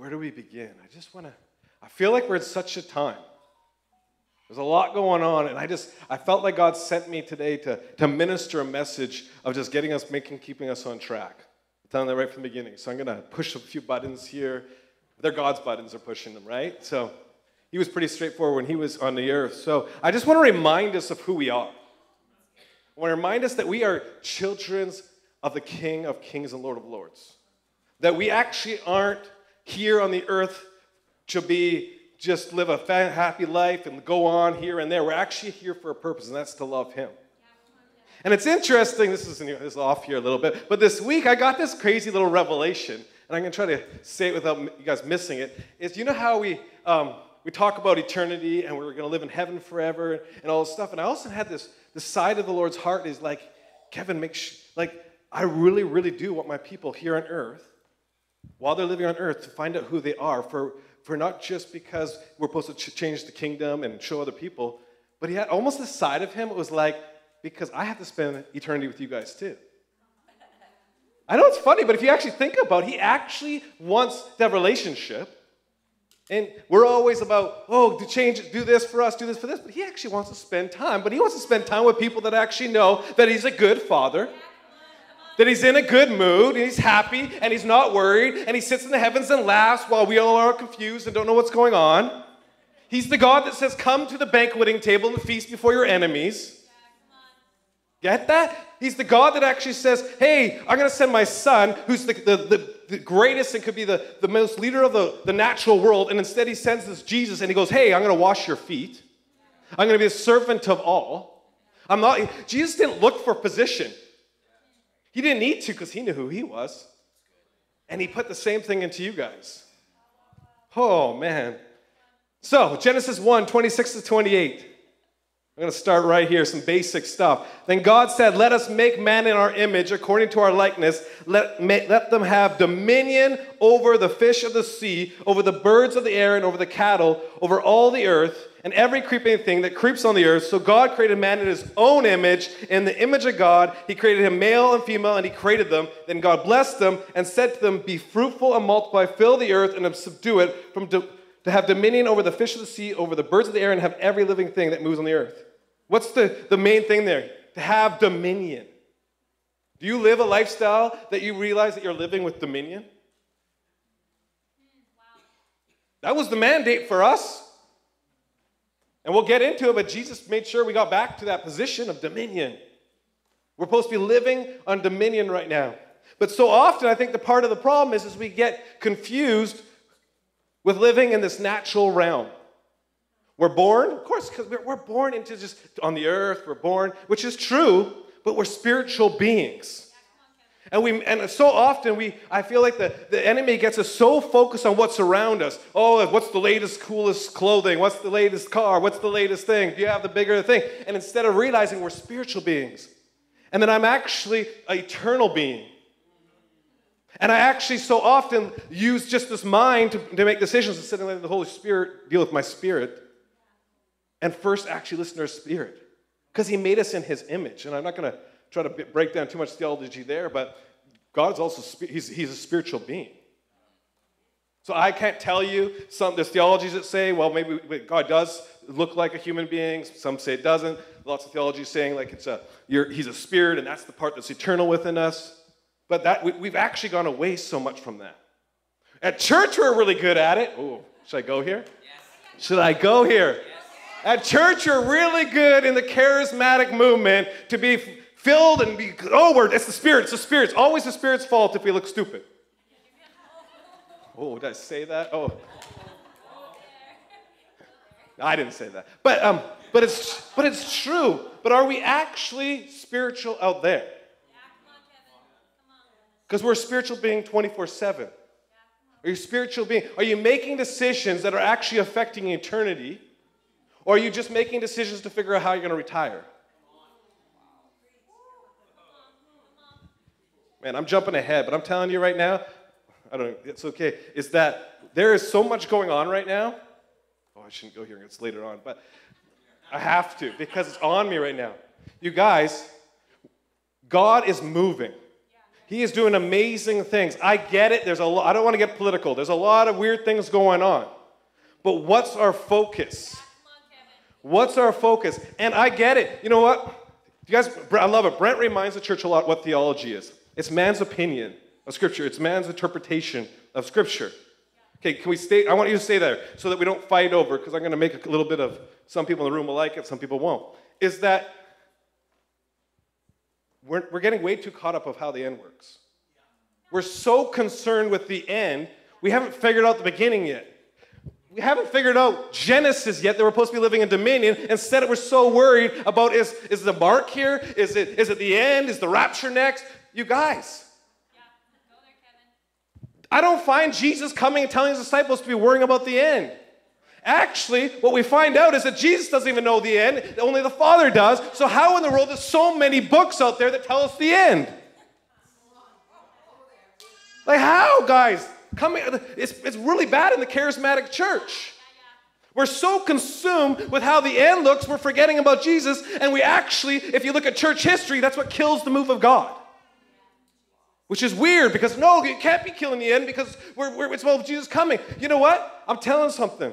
where do we begin? I just want to, I feel like we're in such a time. There's a lot going on, and I just, I felt like God sent me today to, to minister a message of just getting us, making, keeping us on track. I'm telling that right from the beginning. So I'm going to push a few buttons here. They're God's buttons, they're pushing them, right? So he was pretty straightforward when he was on the earth. So I just want to remind us of who we are. I want to remind us that we are children of the King of Kings and Lord of Lords. That we actually aren't here on the earth to be just live a happy life and go on here and there. We're actually here for a purpose, and that's to love Him. And it's interesting, this is, this is off here a little bit, but this week I got this crazy little revelation, and I'm going to try to say it without you guys missing it. Is you know how we, um, we talk about eternity and we're going to live in heaven forever and all this stuff, and I also had this, this side of the Lord's heart is like, Kevin, make sh- like, I really, really do want my people here on earth, while they're living on earth, to find out who they are for for not just because we're supposed to ch- change the kingdom and show other people, but he had almost the side of him, it was like, because I have to spend eternity with you guys too. I know it's funny, but if you actually think about it, he actually wants that relationship. And we're always about, oh, to change, do this for us, do this for this. But he actually wants to spend time. But he wants to spend time with people that actually know that he's a good father that he's in a good mood and he's happy and he's not worried and he sits in the heavens and laughs while we all are confused and don't know what's going on. He's the God that says, Come to the banqueting table and feast before your enemies. Get that? He's the God that actually says, Hey, I'm going to send my son, who's the, the, the, the, greatest and could be the, the most leader of the, the natural world. And instead, he sends this Jesus and he goes, Hey, I'm going to wash your feet. I'm going to be a servant of all. I'm not, Jesus didn't look for position. He didn't need to because he knew who he was. And he put the same thing into you guys. Oh, man. So, Genesis 1 26 to 28. I'm going to start right here, some basic stuff. Then God said, Let us make man in our image, according to our likeness. Let, let them have dominion over the fish of the sea, over the birds of the air, and over the cattle, over all the earth and every creeping thing that creeps on the earth. So God created man in his own image. In the image of God, he created him male and female, and he created them. Then God blessed them and said to them, Be fruitful and multiply, fill the earth and subdue it, from to, to have dominion over the fish of the sea, over the birds of the air, and have every living thing that moves on the earth. What's the, the main thing there? To have dominion. Do you live a lifestyle that you realize that you're living with dominion? That was the mandate for us. And we'll get into it, but Jesus made sure we got back to that position of dominion. We're supposed to be living on dominion right now. But so often, I think the part of the problem is, is we get confused with living in this natural realm. We're born, of course, because we're, born into just on the earth, we're born, which is true, but we're spiritual beings. And, we, and so often we, I feel like the, the enemy gets us so focused on what's around us. Oh, what's the latest, coolest clothing? What's the latest car? What's the latest thing? Do you have the bigger thing? And instead of realizing we're spiritual beings, and that I'm actually an eternal being. And I actually so often use just this mind to, to make decisions instead of letting the Holy Spirit deal with my spirit. And first actually listen to our spirit. Because he made us in his image. And I'm not going to try to break down too much theology there, but God's also, he's, he's a spiritual being. So I can't tell you some, there's theologies that say, well, maybe God does look like a human being. Some say it doesn't. Lots of theologies saying like it's a, he's a spirit and that's the part that's eternal within us. But that, we, we've actually gone away so much from that. At church, we're really good at it. Oh, should I go here? Yes. Should I go here? Yes. At church, you're really good in the charismatic movement to be filled and be, oh, we're, it's the Spirit, it's the Spirit. It's always the Spirit's fault if we look stupid. Oh, did I say that? Oh. I didn't say that. But, um, but, it's, but it's true. But are we actually spiritual out there? Because we're a spiritual being 24 7. Are you spiritual being? Are you making decisions that are actually affecting eternity? Or are you just making decisions to figure out how you're going to retire? Man, I'm jumping ahead, but I'm telling you right now, I don't know, it's okay, is that there is so much going on right now. Oh, I shouldn't go here, it's later on, but I have to because it's on me right now. You guys, God is moving. He is doing amazing things. I get it. There's a I don't want to get political. There's a lot of weird things going on. But what's our focus? What's our focus? And I get it. You know what? You guys, I love it. Brent reminds the church a lot what theology is. It's man's opinion of Scripture. It's man's interpretation of Scripture. Okay, can we stay? I want you to stay there so that we don't fight over, because I'm going to make a little bit of some people in the room will like it, some people won't. Is that we're, we're getting way too caught up of how the end works. We're so concerned with the end, we haven't figured out the beginning yet. We haven't figured out Genesis yet that we're supposed to be living in dominion. Instead, we're so worried about is, is the mark here? Is it, is it the end? Is the rapture next? You guys. I don't find Jesus coming and telling his disciples to be worrying about the end. Actually, what we find out is that Jesus doesn't even know the end, only the Father does. So, how in the world there's so many books out there that tell us the end? Like, how, guys? Coming, it's, it's really bad in the charismatic church. We're so consumed with how the end looks, we're forgetting about Jesus. And we actually, if you look at church history, that's what kills the move of God. Which is weird because no, it can't be killing the end because we're, we're, it's Jesus coming. You know what? I'm telling something.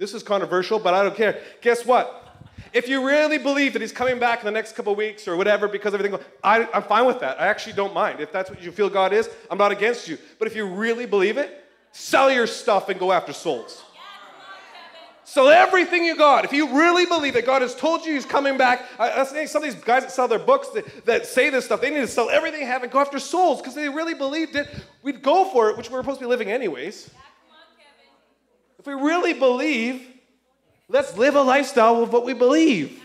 This is controversial, but I don't care. Guess what? If you really believe that he's coming back in the next couple weeks or whatever because everything, I, I'm fine with that. I actually don't mind. If that's what you feel God is, I'm not against you. But if you really believe it, sell your stuff and go after souls. Sell everything you got. If you really believe that God has told you He's coming back, I, some of these guys that sell their books that, that say this stuff, they need to sell everything they have and go after souls because they really believed it. We'd go for it, which we're supposed to be living anyways. If we really believe, let's live a lifestyle of what we believe.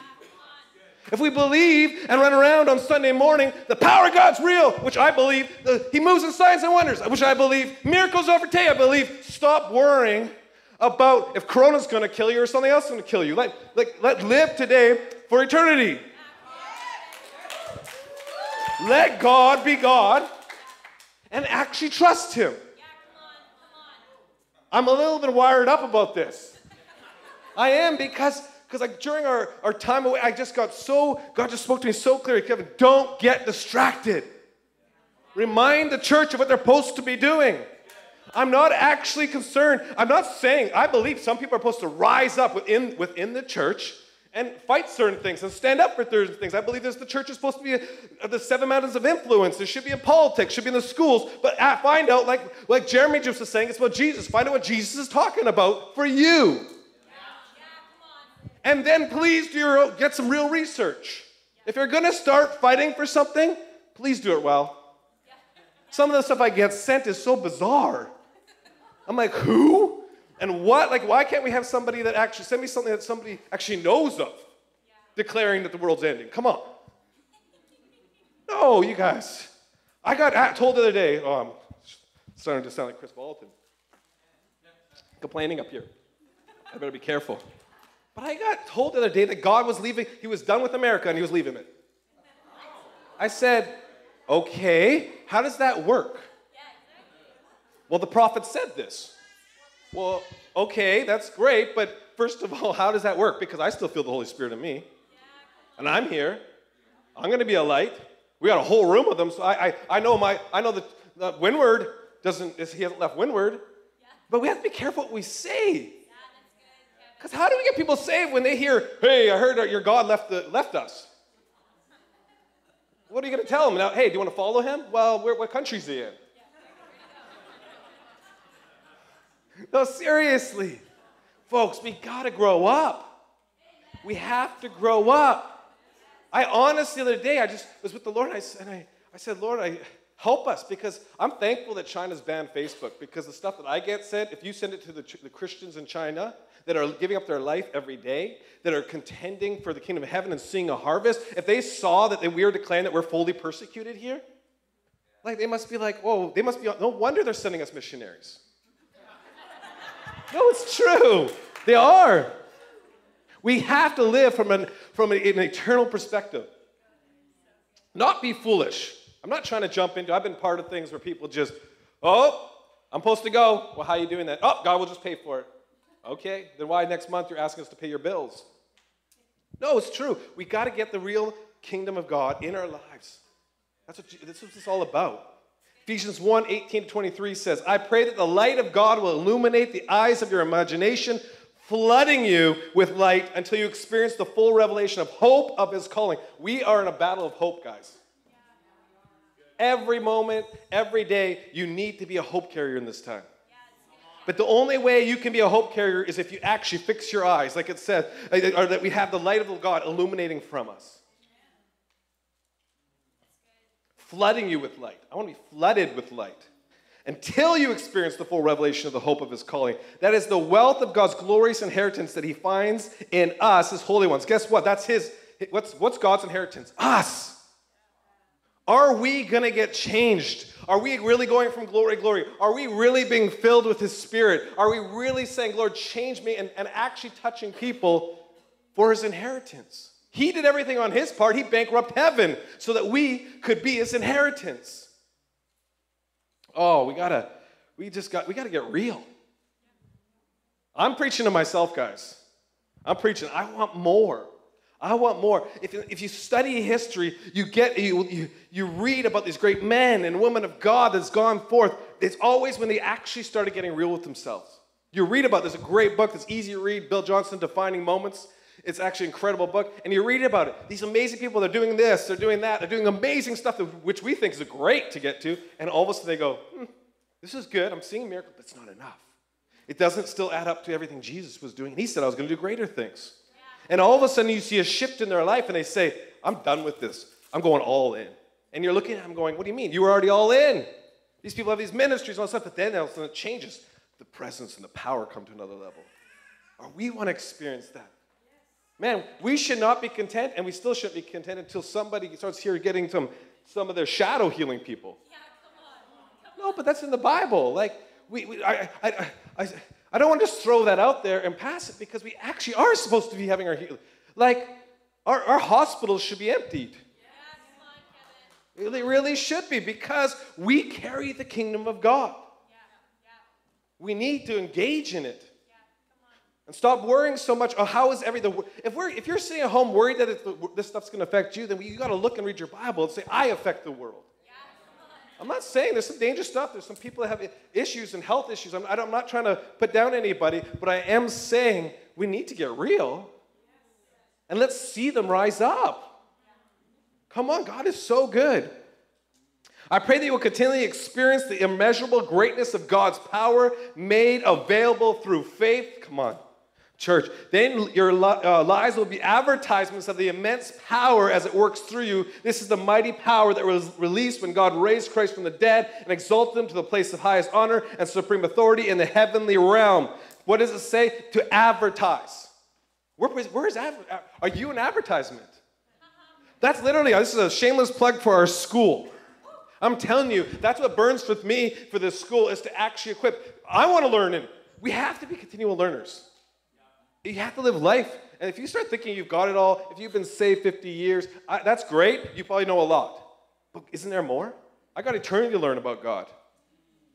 If we believe and run around on Sunday morning, the power of God's real, which I believe, the, He moves in signs and wonders, which I believe, miracles overtake, I believe, stop worrying about if Corona's gonna kill you or something else is gonna kill you. Let, let, let live today for eternity. Let God be God and actually trust Him. I'm a little bit wired up about this. I am because because like during our, our time away, I just got so, God just spoke to me so clearly, Kevin, don't get distracted. Remind the church of what they're supposed to be doing. I'm not actually concerned. I'm not saying, I believe some people are supposed to rise up within, within the church and fight certain things and stand up for certain things. I believe this, the church is supposed to be a, the seven mountains of influence. It should be in politics, should be in the schools. But find out, like, like Jeremy just was saying, it's about Jesus. Find out what Jesus is talking about for you. and then please do your, get some real research. If you're going to start fighting for something, please do it well. Some of the stuff I get sent is so bizarre. I'm like, who? And what? Like, why can't we have somebody that actually send me something that somebody actually knows of, declaring that the world's ending? Come on. No, you guys. I got told the other day. Oh, I'm starting to sound like Kris Vallotton, complaining up here. I better be careful. But I got told the other day that God was leaving. He was done with America and he was leaving it. I said, okay, how does that work? Well, the prophet said this. Well, okay, that's great, but first of all, how does that work? Because I still feel the Holy Spirit in me. And I'm here. I'm going to be a light. We got a whole room of them, so I, I, I know my I know that the Windward doesn't he hasn't left Windward, but we have to be careful what we say. Because how do we get people saved when they hear, "Hey, I heard your God left the, left us"? What are you going to tell them now? Hey, do you want to follow him? Well, where, what country is he in? No, seriously. Folks, we got to grow up. We have to grow up. I honestly, the other day, I just was with the Lord and I, and I, I said, Lord, I, help us because I'm thankful that China's banned Facebook because the stuff that I get sent, if you send it to the, the Christians in China that are giving up their life every day, that are contending for the kingdom of heaven and seeing a harvest, if they saw that we are declaring that we're fully persecuted here, like they must be like, oh, they must be, no wonder they're sending us missionaries. No, it's true. They are. We have to live from an, from an, eternal perspective. Not be foolish. I'm not trying to jump into, I've been part of things where people just, oh, I'm supposed to go. Well, how are you doing that? Oh, God will just pay for it. Okay, then why next month you're asking us to pay your bills? No, it's true. We got to get the real kingdom of God in our lives. That's what, this is all about. Ephesians 1 18 to 23 says, I pray that the light of God will illuminate the eyes of your imagination, flooding you with light until you experience the full revelation of hope of his calling. We are in a battle of hope, guys. Every moment, every day, you need to be a hope carrier in this time. But the only way you can be a hope carrier is if you actually fix your eyes, like it says, or that we have the light of God illuminating from us. Flooding you with light. I want to be flooded with light until you experience the full revelation of the hope of his calling. That is the wealth of God's glorious inheritance that he finds in us as holy ones. Guess what? That's his. What's, what's God's inheritance? Us. Are we going to get changed? Are we really going from glory to glory? Are we really being filled with His Spirit? Are we really saying, Lord, change me, and, and actually touching people for His inheritance? He did everything on His part. He bankrupted heaven so that we could be His inheritance. Oh, we gotta, we just got, we gotta get real. I'm preaching to myself, guys. I'm preaching, I want more. I want more. If, if you study history, you get you, you, you read about these great men and women of God that's gone forth. It's always when they actually started getting real with themselves. You read about there's a great book that's easy to read, Bill Johnson, Defining Moments. It's actually an incredible book. And you read about it. These amazing people, they're doing this, they're doing that, they're doing amazing stuff, which we think is great to get to. And all of a sudden they go, hmm, this is good. I'm seeing a miracle, but it's not enough. It doesn't still add up to everything Jesus was doing. And he said I was going to do greater things. And all of a sudden, you see a shift in their life, and they say, I'm done with this. I'm going all in. And you're looking at them going, What do you mean? You were already all in. These people have these ministries and all stuff, but then all of a sudden it changes. The presence and the power come to another level. Or we want to experience that. Man, we should not be content, and we still shouldn't be content until somebody starts here getting some, some of their shadow healing people. Yeah, come on. Come. No, but that's in the Bible. Like, we, we I, I, I, I don't want to just throw that out there and pass it because we actually are supposed to be having our healing. Like, our, our hospitals should be emptied. Yeah, they really should be because we carry the kingdom of God. Yeah, yeah. We need to engage in it. And stop worrying so much. Oh, how is everything? If we're if you're sitting at home worried that this stuff's going to affect you, then you got to look and read your Bible and say, "I affect the world." I'm not saying there's some dangerous stuff. There's some people that have issues and health issues. I'm, I'm not trying to put down anybody, but I am saying we need to get real and let's see them rise up. Come on, God is so good. I pray that you will continually experience the immeasurable greatness of God's power made available through faith. Come on church. Then your uh, lives will be advertisements of the immense power as it works through you. This is the mighty power that was released when God raised Christ from the dead and exalted him to the place of highest honor and supreme authority in the heavenly realm. What does it say? To advertise. Where, where is adver- Are you an advertisement? That's literally, this is a shameless plug for our school. I'm telling you, that's what burns with me for this school is to actually equip. I want to learn it. We have to be continual learners. You have to live life. And if you start thinking you've got it all, if you've been saved 50 years, I, that's great. You probably know a lot. But isn't there more? I got eternity to learn about God.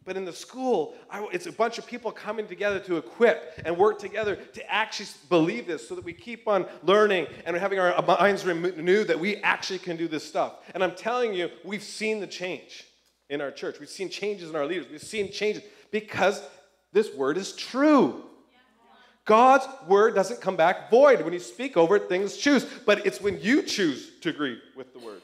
But in the school, I, it's a bunch of people coming together to equip and work together to actually believe this so that we keep on learning and having our minds renewed that we actually can do this stuff. And I'm telling you, we've seen the change in our church. We've seen changes in our leaders. We've seen changes because this word is true. God's word doesn't come back void. When you speak over it, things choose. But it's when you choose to agree with the word.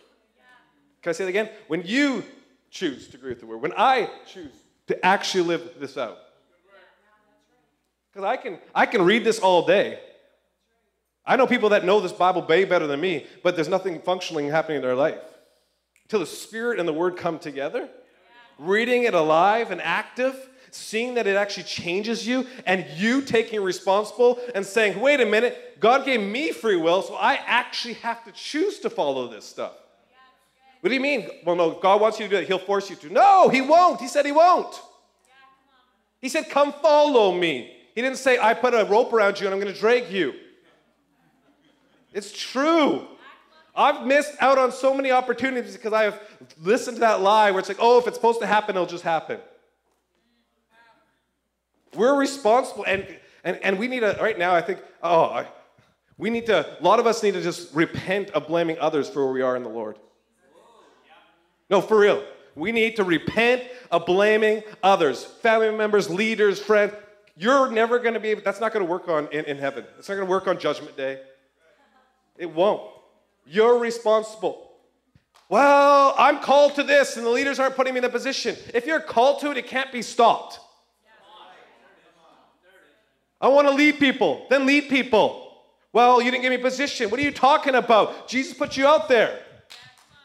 Can I say it again? When you choose to agree with the word. When I choose to actually live this out. Because I can, I can read this all day. I know people that know this Bible way better than me, but there's nothing functioning happening in their life. Until the Spirit and the Word come together, reading it alive and active, seeing that it actually changes you, and you taking responsible and saying, wait a minute, God gave me free will, so I actually have to choose to follow this stuff. What do you mean? Well, no, God wants you to do it. He'll force you to. No, He won't. He said He won't. He said, Come follow me. He didn't say, I put a rope around you and I'm going to drag you. It's true. I've missed out on so many opportunities because I have listened to that lie where it's like, oh, if it's supposed to happen, it'll just happen. We're responsible, and, and, and we need to, right now, I think, oh, I, we need to, a lot of us need to just repent of blaming others for where we are in the Lord. No, for real. We need to repent of blaming others, family members, leaders, friends. You're never going to be that's not going to work on in, in heaven. It's not going to work on judgment day. It won't. You're responsible. Well, I'm called to this, and the leaders aren't putting me in a position. If you're called to it, it can't be stopped. I want to lead people, then lead people. Well, you didn't give me a position. What are you talking about? Jesus put you out there.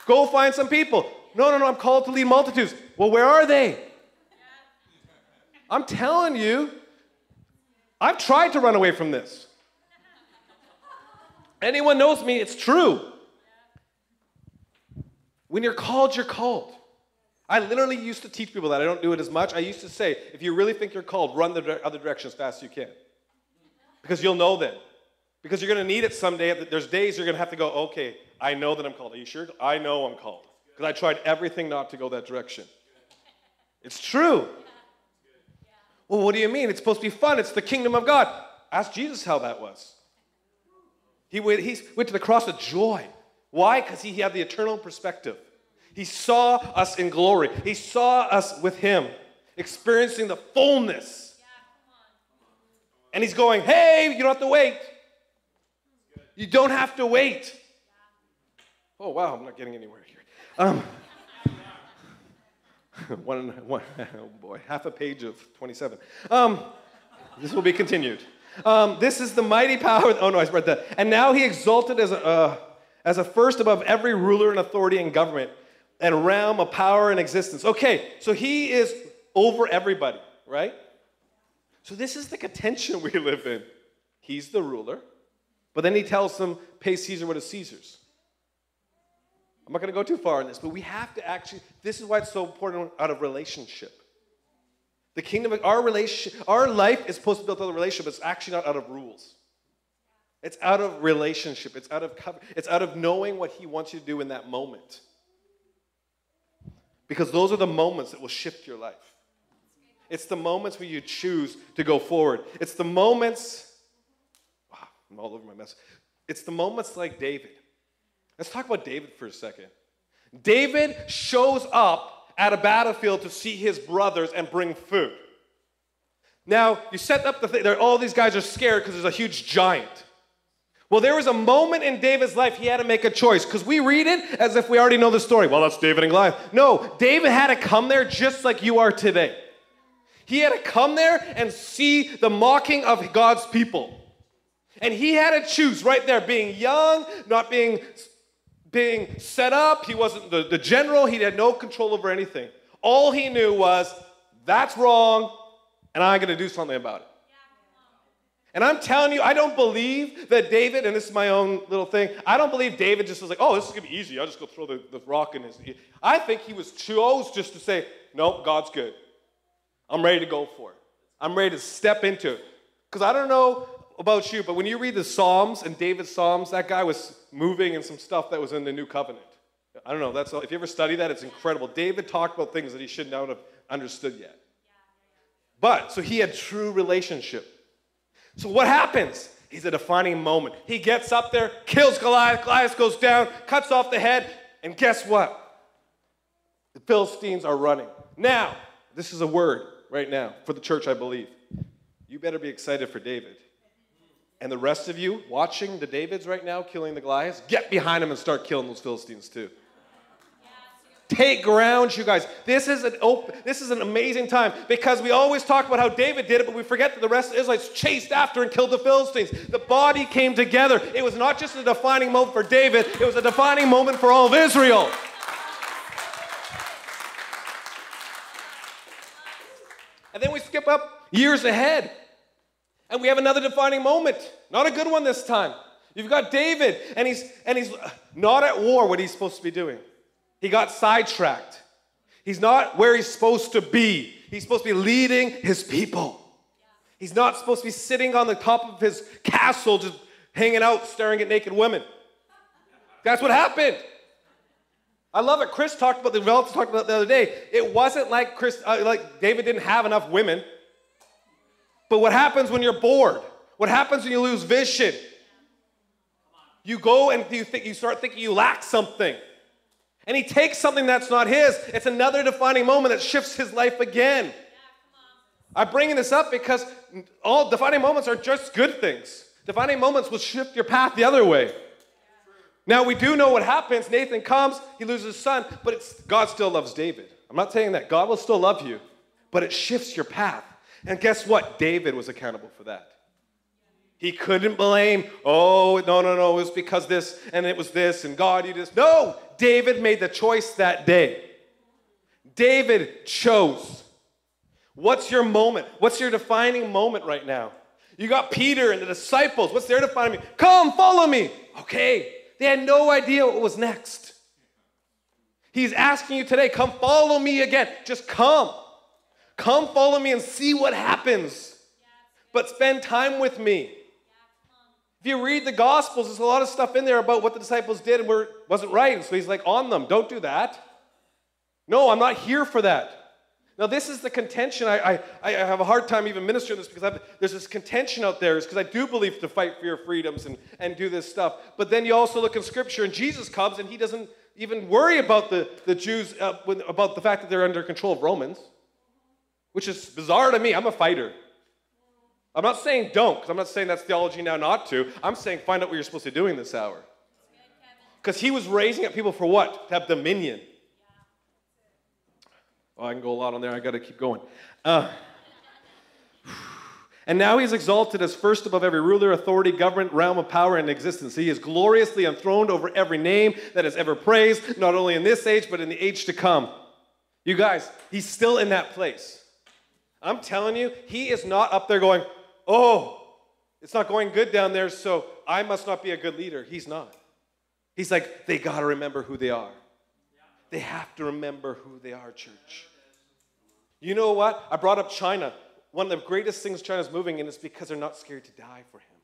Go find some people. No, no, no, I'm called to lead multitudes. Well, where are they? I'm telling you, I've tried to run away from this. Anyone knows me, it's true. When you're called, you're called. I literally used to teach people that. I don't do it as much. I used to say, if you really think you're called, run the other direction as fast as you can. Because you'll know then. Because you're going to need it someday. There's days you're going to have to go, okay, I know that I'm called. Are you sure? I know I'm called. Because I tried everything not to go that direction. It's true. Well, what do you mean? It's supposed to be fun. It's the kingdom of God. Ask Jesus how that was. He went, he went to the cross with joy. Why? Because he had the eternal perspective. He saw us in glory. He saw us with him, experiencing the fullness. And he's going, hey, you don't have to wait. You don't have to wait. Oh, wow, I'm not getting anywhere here. Um, one, one, oh boy, half a page of 27. Um, this will be continued. Um, this is the mighty power. Oh no, I read that. And now he exalted as a, uh, as a first above every ruler and authority and government and realm of power and existence. Okay, so he is over everybody, right? So this is the contention we live in. He's the ruler, but then he tells them, pay Caesar what is Caesar's. I'm not going to go too far in this, but we have to actually, this is why it's so important out of relationship. The kingdom of our relation, our life is supposed to be built out of relationship, it's actually not out of rules. It's out of relationship. It's out of cover, it's out of knowing what he wants you to do in that moment. Because those are the moments that will shift your life. It's the moments where you choose to go forward. It's the moments, wow, I'm all over my mess. It's the moments like David Let's talk about David for a second. David shows up at a battlefield to see his brothers and bring food. Now, you set up the thing, all these guys are scared because there's a huge giant. Well, there was a moment in David's life he had to make a choice because we read it as if we already know the story. Well, that's David and Goliath. No, David had to come there just like you are today. He had to come there and see the mocking of God's people. And he had to choose right there, being young, not being being set up. He wasn't the, the general. He had no control over anything. All he knew was, that's wrong, and I'm going to do something about it. And I'm telling you, I don't believe that David, and this is my own little thing, I don't believe David just was like, oh, this is to be easy. I'll just go throw the, the rock in his. I think he was chose just to say, nope, God's good. I'm ready to go for it. I'm ready to step into it. Because I don't know about you, but when you read the Psalms and David's Psalms, that guy was moving and some stuff that was in the New Covenant. I don't know. That's all. if you ever study that, it's incredible. David talked about things that he should not have understood yet. But so he had true relationship. So what happens? He's a defining moment. He gets up there, kills Goliath. Goliath goes down, cuts off the head, and guess what? The Philistines are running. Now, this is a word right now for the church, I believe. You better be excited for David and the rest of you watching the Davids right now killing the Goliaths, get behind them and start killing those Philistines too. Take ground, you guys. This is an open, this is an amazing time because we always talk about how David did it, but we forget that the rest of Israelites chased after and killed the Philistines. The body came together. It was not just a defining moment for David, it was a defining moment for all of Israel. And then we skip up years ahead. And we have another defining moment. Not a good one this time. You've got David, and he's and he's not at war what he's supposed to be doing. He got sidetracked. He's not where he's supposed to be. He's supposed to be leading his people. He's not supposed to be sitting on the top of his castle just hanging out staring at naked women. That's what happened. I love it. Chris talked about the relatives talked about the other day. It wasn't like Chris, uh, like David didn't have enough women. But what happens when you're bored? What happens when you lose vision? You go and you think you start thinking you lack something. And he takes something that's not his. It's another defining moment that shifts his life again. I'm bringing this up because all defining moments are just good things. Defining moments will shift your path the other way. Now we do know what happens. Nathan comes, he loses his son, but it's, God still loves David. I'm not saying that. God will still love you, but it shifts your path. And guess what? David was accountable for that. He couldn't blame, oh, no, no, no, it was because this and it was this and God, you just. No, David made the choice that day. David chose. What's your moment? What's your defining moment right now? You got Peter and the disciples. What's their defining moment? Come, follow me. Okay. They had no idea what was next. He's asking you today, come follow me again. Just come. Come follow me and see what happens. But spend time with me. If you read the Gospels, there's a lot of stuff in there about what the disciples did and were, wasn't right. So he's like, on them, don't do that. No, I'm not here for that. Now, this is the contention. I, I, I have a hard time even ministering this because I've, there's this contention out there, because I do believe to fight for your freedoms and, and do this stuff. But then you also look in Scripture, and Jesus comes and he doesn't even worry about the, the Jews, uh, about the fact that they're under control of Romans, which is bizarre to me. I'm a fighter. I'm not saying don't, because I'm not saying that's theology now not to. I'm saying find out what you're supposed to be doing this hour. Because he was raising up people for what? To have dominion. Oh, I can go a lot on there. I got to keep going. Uh, and now he's exalted as first above every ruler, authority, government, realm of power, and existence. He is gloriously enthroned over every name that is ever praised, not only in this age, but in the age to come. You guys, he's still in that place. I'm telling you, he is not up there going, oh, it's not going good down there, so I must not be a good leader. He's not. He's like, they got to remember who they are. They have to remember who they are, church. You know what? I brought up China. One of the greatest things China's moving in is because they're not scared to die for him.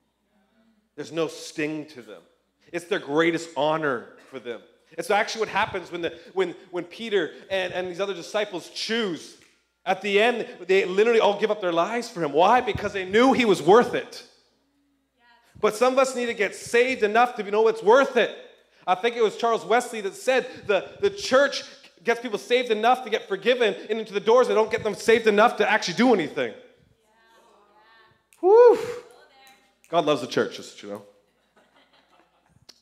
There's no sting to them. It's their greatest honor for them. It's actually what happens when, the, when, when Peter and, and these other disciples choose at the end, they literally all give up their lives for him. Why? Because they knew he was worth it. But some of us need to get saved enough to know it's worth it. I think it was Charles Wesley that said the, the church gets people saved enough to get forgiven and into the doors. They don't get them saved enough to actually do anything. Whew. God loves the church, just you know.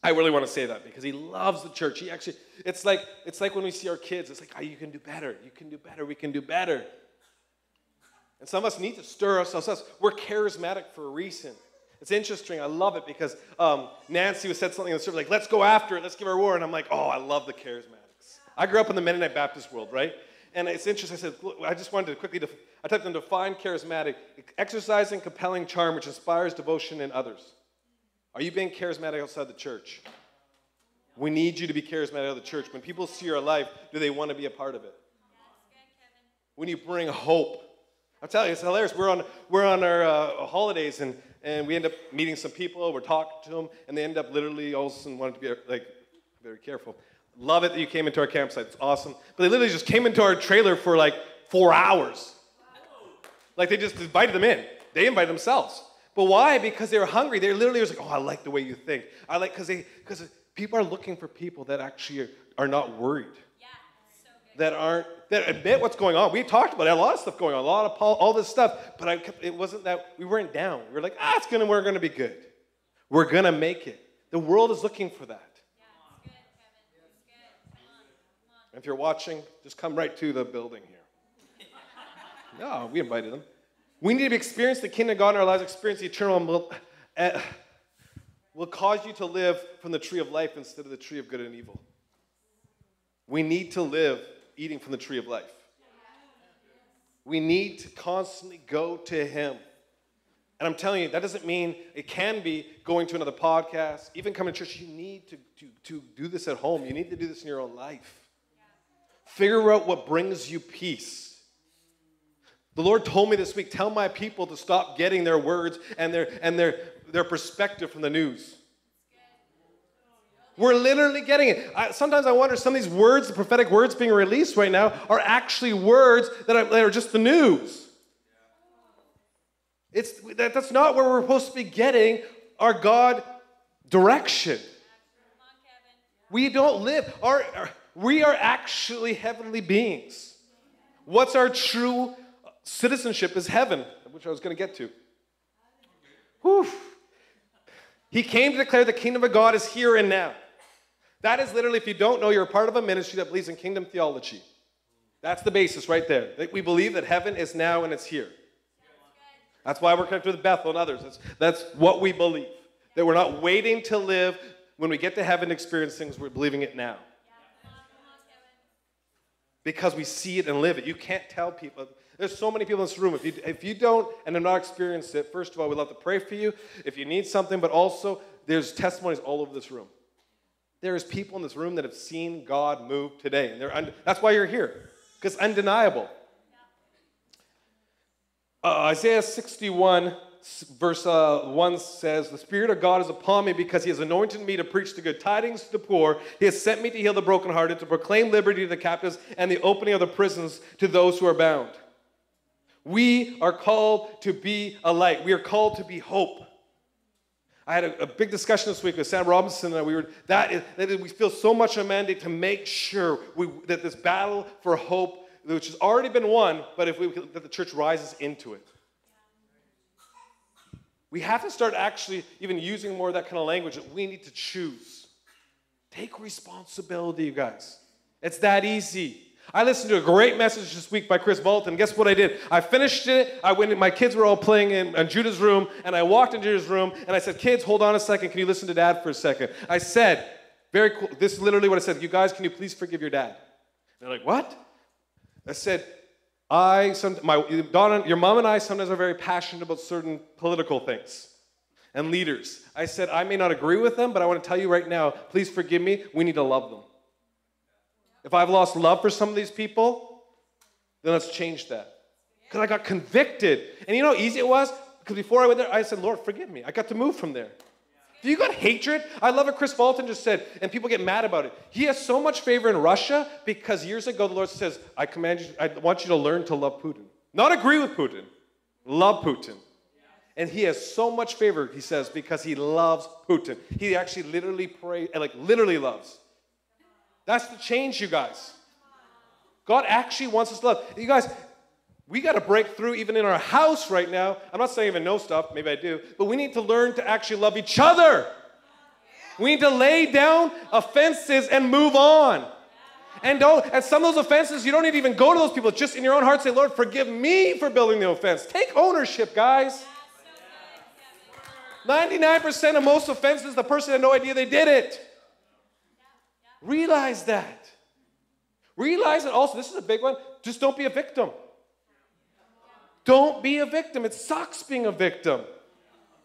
I really want to say that because he loves the church. He actually, it's like, it's like when we see our kids, it's like, oh, you can do better. You can do better. We can do better. And some of us need to stir ourselves. We're charismatic for a reason. It's interesting. I love it because um, Nancy was said something in the service like, let's go after it. Let's give her a war. And I'm like, oh, I love the charismatics. I grew up in the Mennonite Baptist world, right? And it's interesting. I said, I just wanted to quickly, def- I typed in define charismatic, exercising compelling charm which inspires devotion in others. Are you being charismatic outside the church? We need you to be charismatic out of the church. When people see your life, do they want to be a part of it? When you bring hope. I'm telling you, it's hilarious. We're on, we're on our uh, holidays and, and we end up meeting some people, we're talking to them, and they end up literally all of a sudden wanting to be like, very careful. Love it that you came into our campsite. It's awesome. But they literally just came into our trailer for like four hours. Like they just invited them in. They invited themselves. But why? Because they were hungry. They literally was like, oh, I like the way you think. I like because they because people are looking for people that actually are, not worried. Yeah, so that aren't that admit what's going on. We talked about it, a lot of stuff going on, a lot of Paul, all this stuff. But I, it wasn't that we weren't down. We were like, ah, it's gonna we're gonna be good. We're gonna make it. The world is looking for that. Yeah, good, Come on, if you're watching, just come right to the building here. no, we invited them. We need to experience the kingdom of God in our lives, experience the eternal, and will, uh, will cause you to live from the tree of life instead of the tree of good and evil. We need to live eating from the tree of life. We need to constantly go to Him. And I'm telling you, that doesn't mean it can be going to another podcast, even coming to church. You need to, to, to do this at home. You need to do this in your own life. Figure out what brings you peace. The Lord told me this week, tell my people to stop getting their words and their and their their perspective from the news. We're literally getting it. I, sometimes I wonder some of these words, the prophetic words being released right now, are actually words that are, that are just the news. It's, that, that's not where we're supposed to be getting our God direction. We don't live. Our, our We are actually heavenly beings. What's our true citizenship is heaven, which I was going to get to. Whew. He came to declare the kingdom of God is here and now. That is literally, if you don't know, you're a part of a ministry that believes in kingdom theology. That's the basis right there. That we believe that heaven is now and it's here. That's why we're connected with Bethel and others. That's, that's what we believe. That we're not waiting to live when we get to heaven to experience things, we're believing it now. Because we see it and live it. You can't tell people. There's so many people in this room. If you, if you don't and have not experienced it, first of all, we'd love to pray for you if you need something, but also there's testimonies all over this room. There's people in this room that have seen God move today. And that's why you're here, because undeniable. Uh, Isaiah 61, verse uh, 1 says, The Spirit of God is upon me because He has anointed me to preach the good tidings to the poor. He has sent me to heal the brokenhearted, to proclaim liberty to the captives, and the opening of the prisons to those who are bound. We are called to be a light. We are called to be hope. I had a, a big discussion this week with Sam Robinson, and we were that, is, that is, we feel so much a mandate to make sure we, that this battle for hope which has already been won, but if we that the church rises into it. We have to start actually even using more of that kind of language that we need to choose. Take responsibility, you guys. It's that easy. I listened to a great message this week by Kris Vallotton. Guess what I did? I finished it. I went. In, My kids were all playing in, in Judah's room, and I walked into Judah's room, and I said, "Kids, hold on a second. Can you listen to Dad for a second? I said, "Very cool." This is literally what I said. You guys, can you please forgive your dad? they're like, "What?" I said, I, some, my, Donna, your mom and I sometimes are very passionate about certain political things and leaders. I said, I may not agree with them, but I want to tell you right now, please forgive me. We need to love them. If I've lost love for some of these people, then let's change that. Because I got convicted. And you know how easy it was? Because before I went there, I said, Lord, forgive me. I got to move from there. Do you got hatred? I love what Kris Vallotton just said, and people get mad about it. He has so much favor in Russia because years ago the Lord says, I command you, I want you to learn to love Putin. Not agree with Putin, love Putin. And he has so much favor, he says, because he loves Putin. He actually literally pray, like literally loves. That's the change, you guys. God actually wants us to love. You guys, we got to break through even in our house right now. I'm not saying even know stuff, maybe I do, but we need to learn to actually love each other. We need to lay down offenses and move on. And don't, and some of those offenses, you don't need to even go to those people. Just in your own heart, say, Lord, forgive me for building the offense. Take ownership, guys. 99% of most offenses, the person had no idea they did it. Realize that. Realize that also, this is a big one, just don't be a victim. Don't be a victim. It sucks being a victim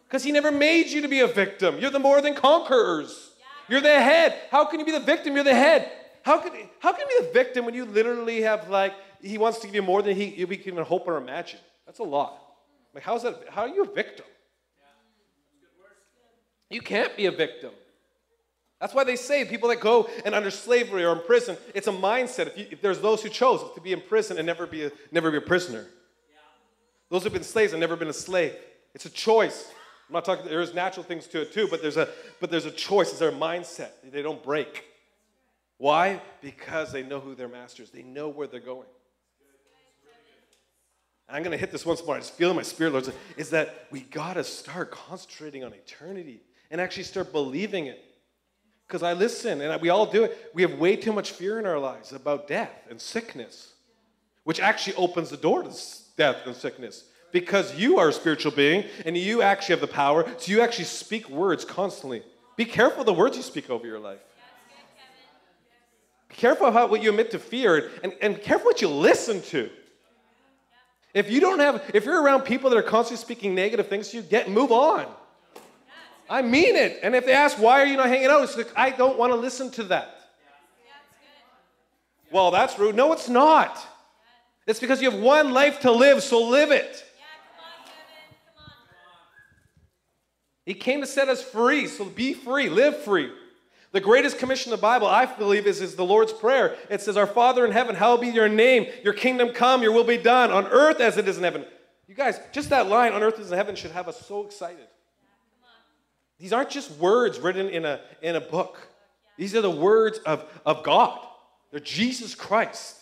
because He never made you to be a victim. You're the more than conquerors. You're the head. How can you be the victim? You're the head. How can, how can you be the victim when you literally have, like, He wants to give you more than he, we can even hope or imagine? That's a lot. Like, how's that? How are you a victim? You can't be a victim. That's why they say people that go and under slavery or in prison, it's a mindset. If, you, if there's those who chose to be in prison and never be a, never be a prisoner. Those who've been slaves have never been a slave. It's a choice. I'm not talking, there's natural things to it too, but there's a, but there's a choice. It's their mindset. They don't break. Why? Because they know who their master is. They know where they're going. And I'm going to hit this once more. I just feel in my spirit, Lord, is that we got to start concentrating on eternity and actually start believing it. Because I listen, and we all do it. We have way too much fear in our lives about death and sickness, which actually opens the door to death and sickness because you are a spiritual being and you actually have the power. So you actually speak words constantly. Be careful the words you speak over your life. Be careful about what you admit to fear and, and careful what you listen to. If you don't have, if you're around people that are constantly speaking negative things to you, get move on. I mean it. And if they ask why are you not hanging out, it's like I don't want to listen to that. Well, that's rude. No, it's not. It's because you have one life to live, so live it. He came to set us free, so be free, live free. The greatest commission in the Bible, I believe, is, is the Lord's Prayer. It says, Our Father in heaven, hallowed be your name, your kingdom come, your will be done on earth as it is in heaven. You guys, just that line, on earth as in heaven, should have us so excited. These aren't just words written in a, in a book, these are the words of, of God. They're Jesus Christ.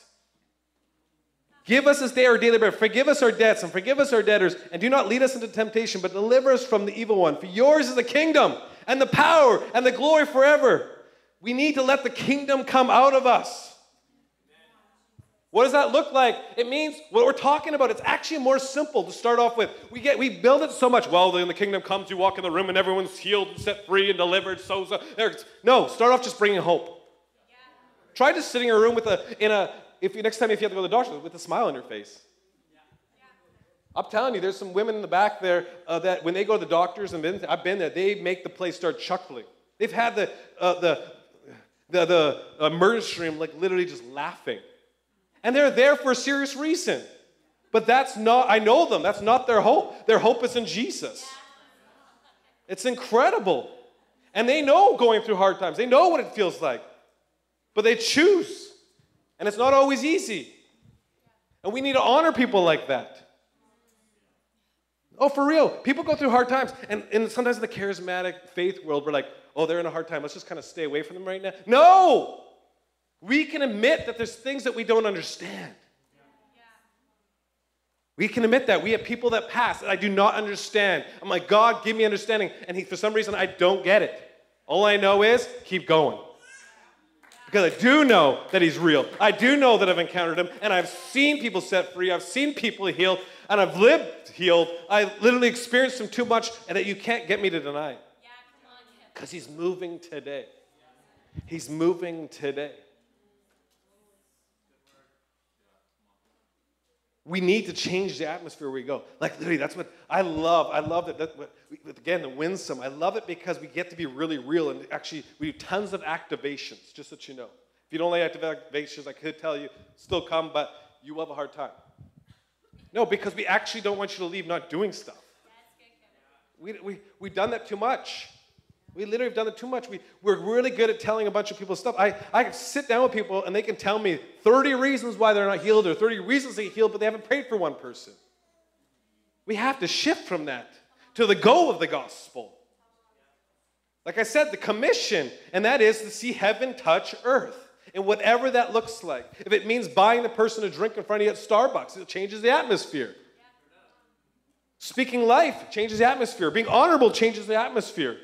Give us this day our daily bread. Forgive us our debts and forgive us our debtors. And do not lead us into temptation, but deliver us from the evil one. For yours is the kingdom and the power and the glory forever. We need to let the kingdom come out of us. What does that look like? It means what we're talking about. It's actually more simple to start off with. We get we build it so much. Well, then the kingdom comes, you walk in the room and everyone's healed and set free and delivered. So, so no, start off just bringing hope. Try just sitting in a room with a in a if you, next time if you have to go to the doctor with a smile on your face. I'm telling you, there's some women in the back there uh, that when they go to the doctors and been, I've been there, they make the place start chuckling. They've had the uh, the the, the emergency room like literally just laughing, and they're there for a serious reason. But that's not. I know them. That's not their hope. Their hope is in Jesus. It's incredible, and they know going through hard times. They know what it feels like, but they choose and it's not always easy. And we need to honor people like that. Oh, for real. People go through hard times. And, and sometimes in the charismatic faith world, we're like, oh, they're in a hard time. Let's just kind of stay away from them right now. No! We can admit that there's things that we don't understand. We can admit that. We have people that pass that I do not understand. I'm like, God, give me understanding. And he, for some reason, I don't get it. All I know is keep going because I do know that He's real. I do know that I've encountered Him, and I've seen people set free. I've seen people healed, and I've lived healed. I literally experienced Him too much, and that you can't get me to deny. Because He's moving today. He's moving today. We need to change the atmosphere where we go. Like literally, that's what I love. I love that. that what, again, the winsome. I love it because we get to be really real and actually we do tons of activations. Just so you know, if you don't like activations, I could tell you still come, but you will have a hard time. No, because we actually don't want you to leave not doing stuff. We, we, we've done that too much. We literally have done it too much. We, we're really good at telling a bunch of people stuff. I, I sit down with people and they can tell me 30 reasons why they're not healed or 30 reasons they healed, but they haven't prayed for one person. We have to shift from that to the goal of the gospel. Like I said, the commission, and that is to see heaven touch earth. And whatever that looks like. If it means buying the person a drink in front of you at Starbucks, it changes the atmosphere. Speaking life changes the atmosphere. Being honorable changes the atmosphere.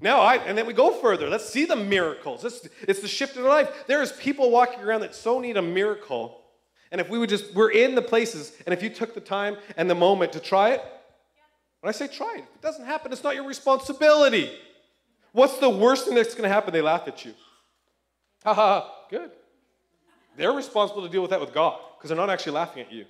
Now, I, and then we go further. Let's see the miracles. It's, it's the shift in life. There's people walking around that so need a miracle. And if we would just, we're in the places, and if you took the time and the moment to try it, when I say try it, if it doesn't happen, it's not your responsibility. What's the worst thing that's going to happen? They laugh at you. Ha ha, good. They're responsible to deal with that with God because they're not actually laughing at you.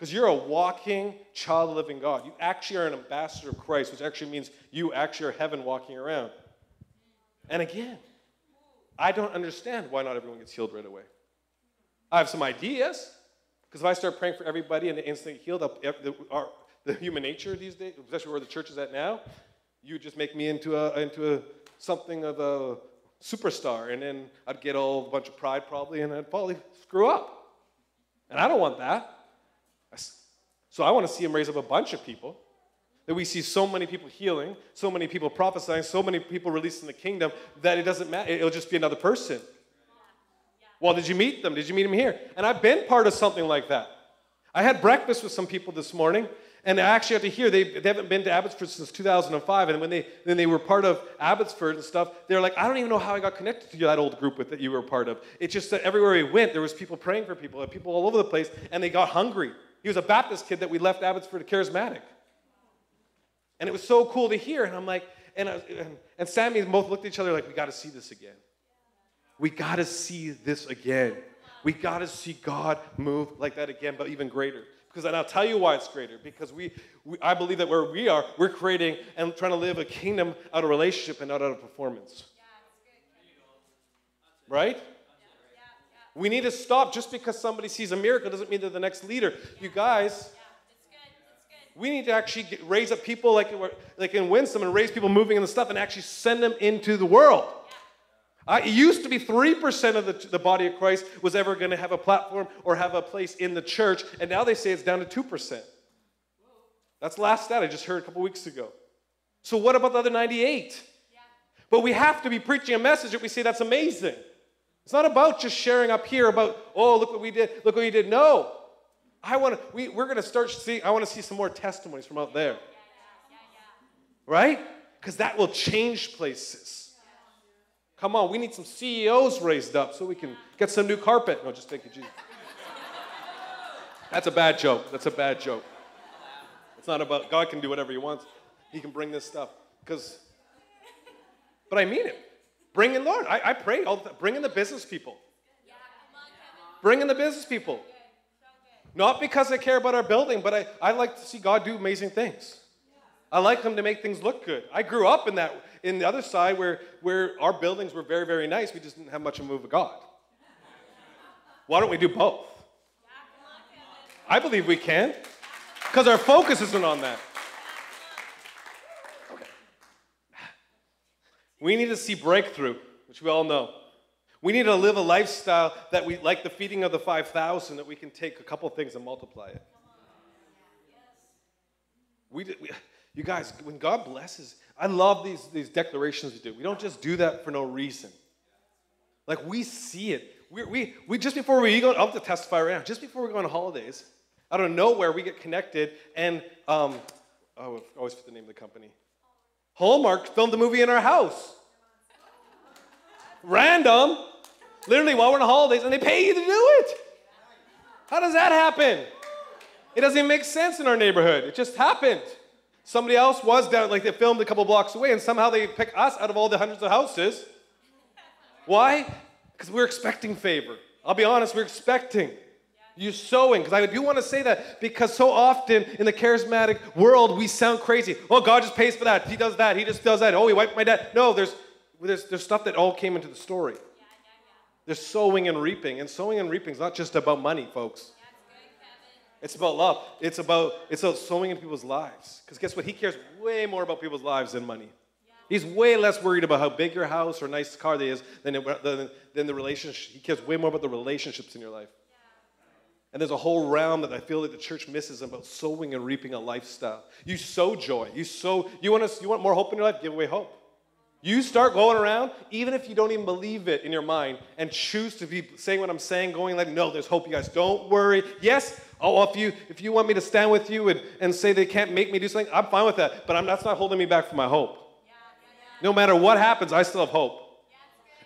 Because you're a walking child of living God. You actually are an ambassador of Christ, which actually means you actually are heaven walking around. And again, I don't understand why not everyone gets healed right away. I have some ideas. Because if I start praying for everybody and they instantly healed, up the, the human nature these days, especially where the church is at now, you just make me into a into a something of a superstar, and then I'd get all a bunch of pride probably, and I'd probably screw up. And I don't want that. So I want to see him raise up a bunch of people. That we see so many people healing, so many people prophesying, so many people releasing the kingdom that it doesn't matter. It'll just be another person. Well, did you meet them? Did you meet them here? And I've been part of something like that. I had breakfast with some people this morning, and I actually had to hear they, they haven't been to Abbotsford since 2005. And when they then they were part of Abbotsford and stuff, they're like, I don't even know how I got connected to that old group with that you were part of. It's just that everywhere we went, there was people praying for people, people all over the place, and they got hungry. He was a Baptist kid that we left Abbotsford charismatic. And it was so cool to hear. And I'm like, and, I, and, and Sammy both looked at each other like, we got to see this again. We got to see this again. We got to see God move like that again, but even greater. Because and I'll tell you why it's greater. Because we, we, I believe that where we are, we're creating and trying to live a kingdom out of relationship and not out of performance. Right? We need to stop just because somebody sees a miracle doesn't mean they're the next leader. You guys, we need to actually get, raise up people like, like in Winsome and raise people moving in the stuff and actually send them into the world. I, it used to be 3% of the, the body of Christ was ever going to have a platform or have a place in the church, and now they say it's down to 2%. That's the last stat I just heard a couple weeks ago. So, what about the other 98? Yeah. But we have to be preaching a message that we say that's amazing. It's not about just sharing up here about, oh, look what we did, look what we did. No. I want to, we, we're going to start see, I want to see some more testimonies from out there. Right? Because that will change places. Come on, we need some CEOs raised up so we can get some new carpet. No, just thank you, Jesus. That's a bad joke. That's a bad joke. It's not about God can do whatever He wants. He can bring this stuff. Because, but I mean it. Bring in Lord. I, I pray all the. Bring in the business people. Bring in the business people. Not because I care about our building, but I, I like to see God do amazing things. I like Him to make things look good. I grew up in that in the other side where, where our buildings were very, very nice. We just didn't have much of a move of God. Why don't we do both? I believe we can. Because our focus isn't on that. We need to see breakthrough, which we all know. We need to live a lifestyle that we, like the feeding of the 5,000, that we can take a couple things and multiply it. We, we, you guys, when God blesses, I love these, these declarations we do. We don't just do that for no reason. Like we see it. We, we, we just before we go, I'll have to testify right now. Just before we go on holidays, out of nowhere, we get connected, and um, oh, I always forget the name of the company. Hallmark filmed the movie in our house. Random, literally while we're on holidays, and they pay you to do it. How does that happen? It doesn't even make sense in our neighborhood. It just happened. Somebody else was down, like they filmed a couple blocks away, and somehow they pick us out of all the hundreds of houses. Why? Because we're expecting favor. I'll be honest, we're expecting. You sowing, because I do want to say that because so often in the charismatic world we sound crazy. Oh, God just pays for that. He does that. He just does that. Oh, he wiped my debt. No, there's there's, there's stuff that all came into the story. There's sowing and reaping, and sowing and reaping is not just about money, folks. It's about love. It's about it's about sowing in people's lives. Because guess what? He cares way more about people's lives than money. He's way less worried about how big your house or nice car they is than, it, than, than the relationship. He cares way more about the relationships in your life. And there's a whole realm that I feel like the church misses about sowing and reaping a lifestyle. You sow joy. You sow, you want, to, you want more hope in your life? Give away hope. You start going around, even if you don't even believe it in your mind, and choose to be saying what I'm saying, going like, no, there's hope, you guys. Don't worry. Yes, oh, if you if you want me to stand with you and, and say they can't make me do something, I'm fine with that. But I'm, that's not holding me back from my hope. Yeah, yeah, yeah. No matter what happens, I still have hope.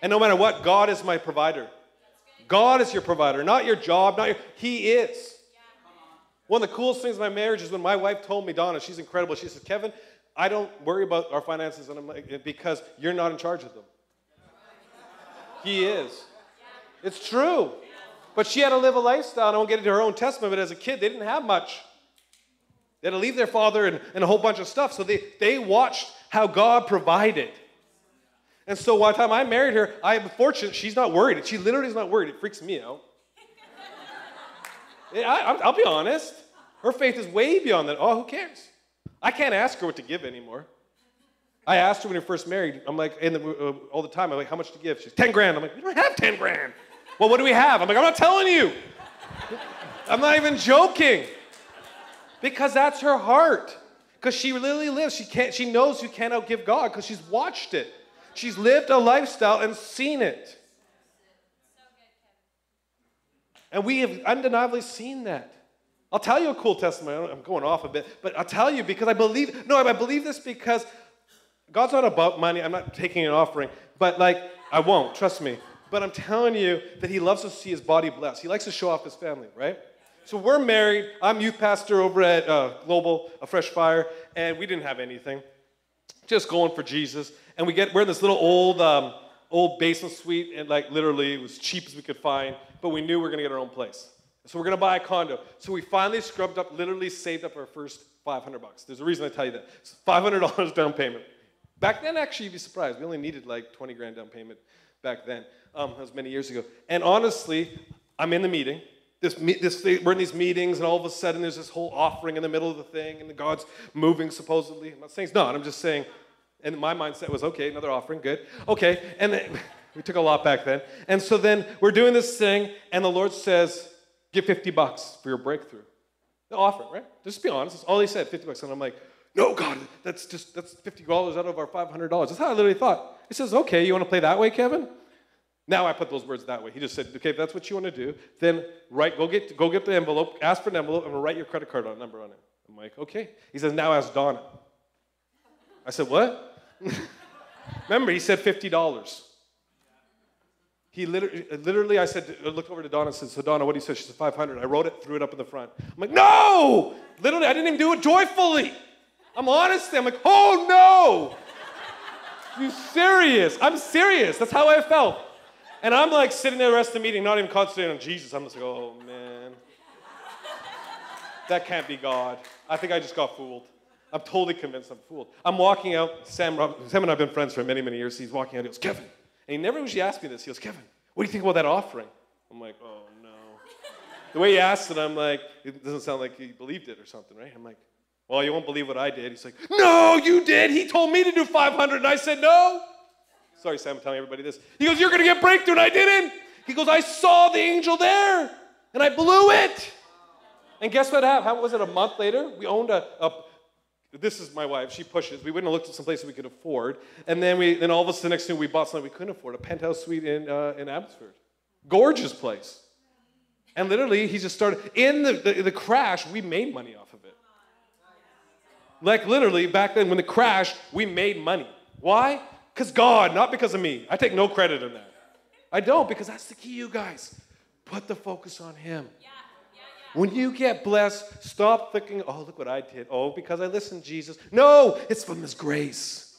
And no matter what, God is my provider. God is your provider, not your job, not your, He is. One of the coolest things in my marriage is when my wife told me, Donna, she's incredible. She says, Kevin, I don't worry about our finances and I'm like, because you're not in charge of them. He is. It's true. But she had to live a lifestyle. I won't get into her own testimony, but as a kid, they didn't have much. They had to leave their father and, and a whole bunch of stuff. So they, they watched how God provided. And so by the time I married her, I am fortunate she's not worried. She literally is not worried. It freaks me out. I, will be honest. Her faith is way beyond that. Oh, who cares? I can't ask her what to give anymore. I asked her when we were first married. I'm like, the, uh, all the time, I'm like, how much to give? She's 10 grand. I'm like, we don't have 10 grand. well, what do we have? I'm like, I'm not telling you. I'm not even joking. Because that's her heart. Because she literally lives. She can't, she knows you can't outgive God because she's watched it. She's lived a lifestyle and seen it. And we have undeniably seen that. I'll tell you a cool testimony. I'm going off a bit, but I'll tell you because I believe, no, I believe this because God's not about money. I'm not taking an offering, but like, I won't, trust me. But I'm telling you that He loves to see His body blessed. He likes to show off His family, right? So we're married. I'm youth pastor over at uh, Global, a Fresh Fire, and we didn't have anything. Just going for Jesus and we get we're in this little old um, old basement suite, and like literally it was cheap as we could find, but we knew we were gonna get our own place. So we're gonna buy a condo. So we finally scrubbed up, literally saved up our first 500 bucks. There's a reason I tell you that. It's $500 down payment. Back then, actually, you'd be surprised. We only needed like 20 grand down payment back then. Um, that was many years ago. And honestly, I'm in the meeting. This, this, we're in these meetings, and all of a sudden there's this whole offering in the middle of the thing, and the God's moving supposedly. I'm not saying it's not. I'm just saying and my mindset was, okay, another offering, good. Okay. And we took a lot back then. And so then we're doing this thing, and the Lord says, give 50 bucks for your breakthrough. The offering, right? Just be honest. That's all he said, 50 bucks. And I'm like, no, God, that's just, that's $50 out of our $500. That's how I literally thought. He says, okay, you want to play that way, Kevin? Now I put those words that way. He just said, okay, if that's what you want to do, then write, go get, go get the envelope, ask for an envelope, and we'll write your credit card on number on it. I'm like, okay. He says, now ask Donna. I said, what? Remember, he said $50. He literally, literally, I said, I looked over to Donna and said, so Donna, what do you say? She said, 500. I wrote it, threw it up in the front. I'm like, no! Literally, I didn't even do it joyfully. I'm honest. I'm like, oh no! You serious? I'm serious. That's how I felt. And I'm like sitting there the rest of the meeting, not even concentrating on Jesus. I'm just like, oh man. That can't be God. I think I just got fooled. I'm totally convinced I'm fooled. I'm walking out. Sam, Sam and I have been friends for many, many years. He's walking out. He goes, Kevin. And he never usually asks me this. He goes, Kevin, what do you think about that offering? I'm like, oh no. The way he asked it, I'm like, it doesn't sound like he believed it or something, right? I'm like, well, you won't believe what I did. He's like, no, you did. He told me to do 500. And I said, no. Sorry, Sam, I'm telling everybody this. He goes, you're going to get breakthrough. And I didn't. He goes, I saw the angel there and I blew it. And guess what happened? How was it a month later? We owned a, a this is my wife. She pushes. We went and looked at some places we could afford, and then we then all of a sudden next thing we bought something we couldn't afford, a penthouse suite in uh, in Abbotsford, gorgeous place. And literally, he just started in the, the the crash. We made money off of it. Like literally back then when the crash, we made money. Why? Because God, not because of me. I take no credit in that. I don't because that's the key, you guys. Put the focus on Him. Yeah. When you get blessed, stop thinking, oh, look what I did. Oh, because I listened to Jesus. No, it's from His grace.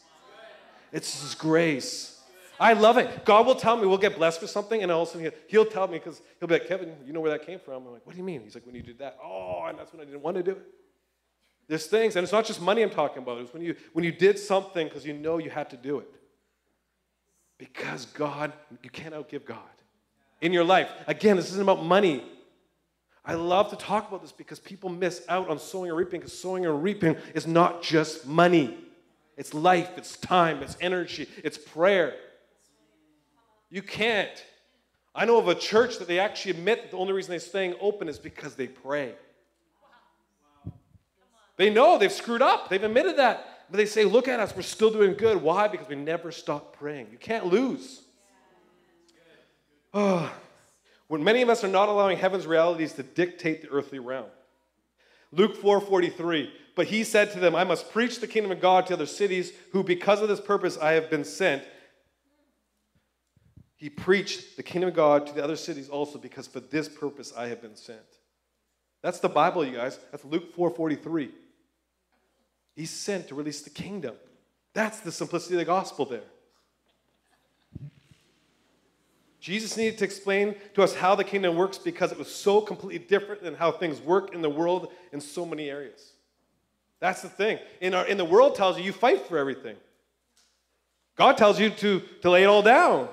It's His grace. I love it. God will tell me we'll get blessed with something, and all of a sudden he'll tell me because he'll be like, Kevin, you know where that came from? I'm like, what do you mean? He's like, when you did that. Oh, and that's when I didn't want to do it. There's things, and it's not just money I'm talking about. It's when you when you did something because you know you had to do it. Because God, you can't outgive God in your life. Again, this isn't about money. I love to talk about this because people miss out on sowing and reaping because sowing and reaping is not just money. It's life, it's time, it's energy, it's prayer. You can't. I know of a church that they actually admit the only reason they're staying open is because they pray. They know they've screwed up. They've admitted that. But they say, look at us, we're still doing good. Why? Because we never stop praying. You can't lose. Oh, when many of us are not allowing heaven's realities to dictate the earthly realm. Luke 4:43, but he said to them, I must preach the kingdom of God to other cities who because of this purpose I have been sent. He preached the kingdom of God to the other cities also because for this purpose I have been sent. That's the Bible, you guys. That's Luke 4:43. He's sent to release the kingdom. That's the simplicity of the gospel there. Jesus needed to explain to us how the kingdom works because it was so completely different than how things work in the world in so many areas. That's the thing. In, our, in the world tells you you fight for everything. God tells you to, to lay it all down.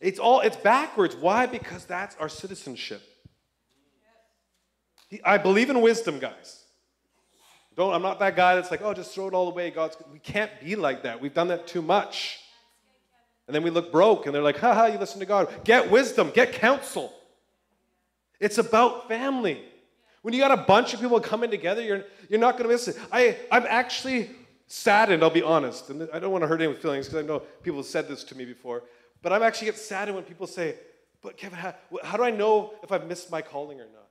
It's all it's backwards. Why? Because that's our citizenship. I believe in wisdom, guys. Don't, I'm not that guy that's like, oh, just throw it all away. God's we can't be like that. We've done that too much. And then we look broke and they're like, haha, you listen to God. Get wisdom, get counsel. It's about family. When you got a bunch of people coming together, you're, you're not going to miss it. I, I'm actually saddened, I'll be honest. And I don't want to hurt anyone's feelings because I know people have said this to me before. But I'm actually get saddened when people say, but Kevin, how, how do I know if I've missed my calling or not?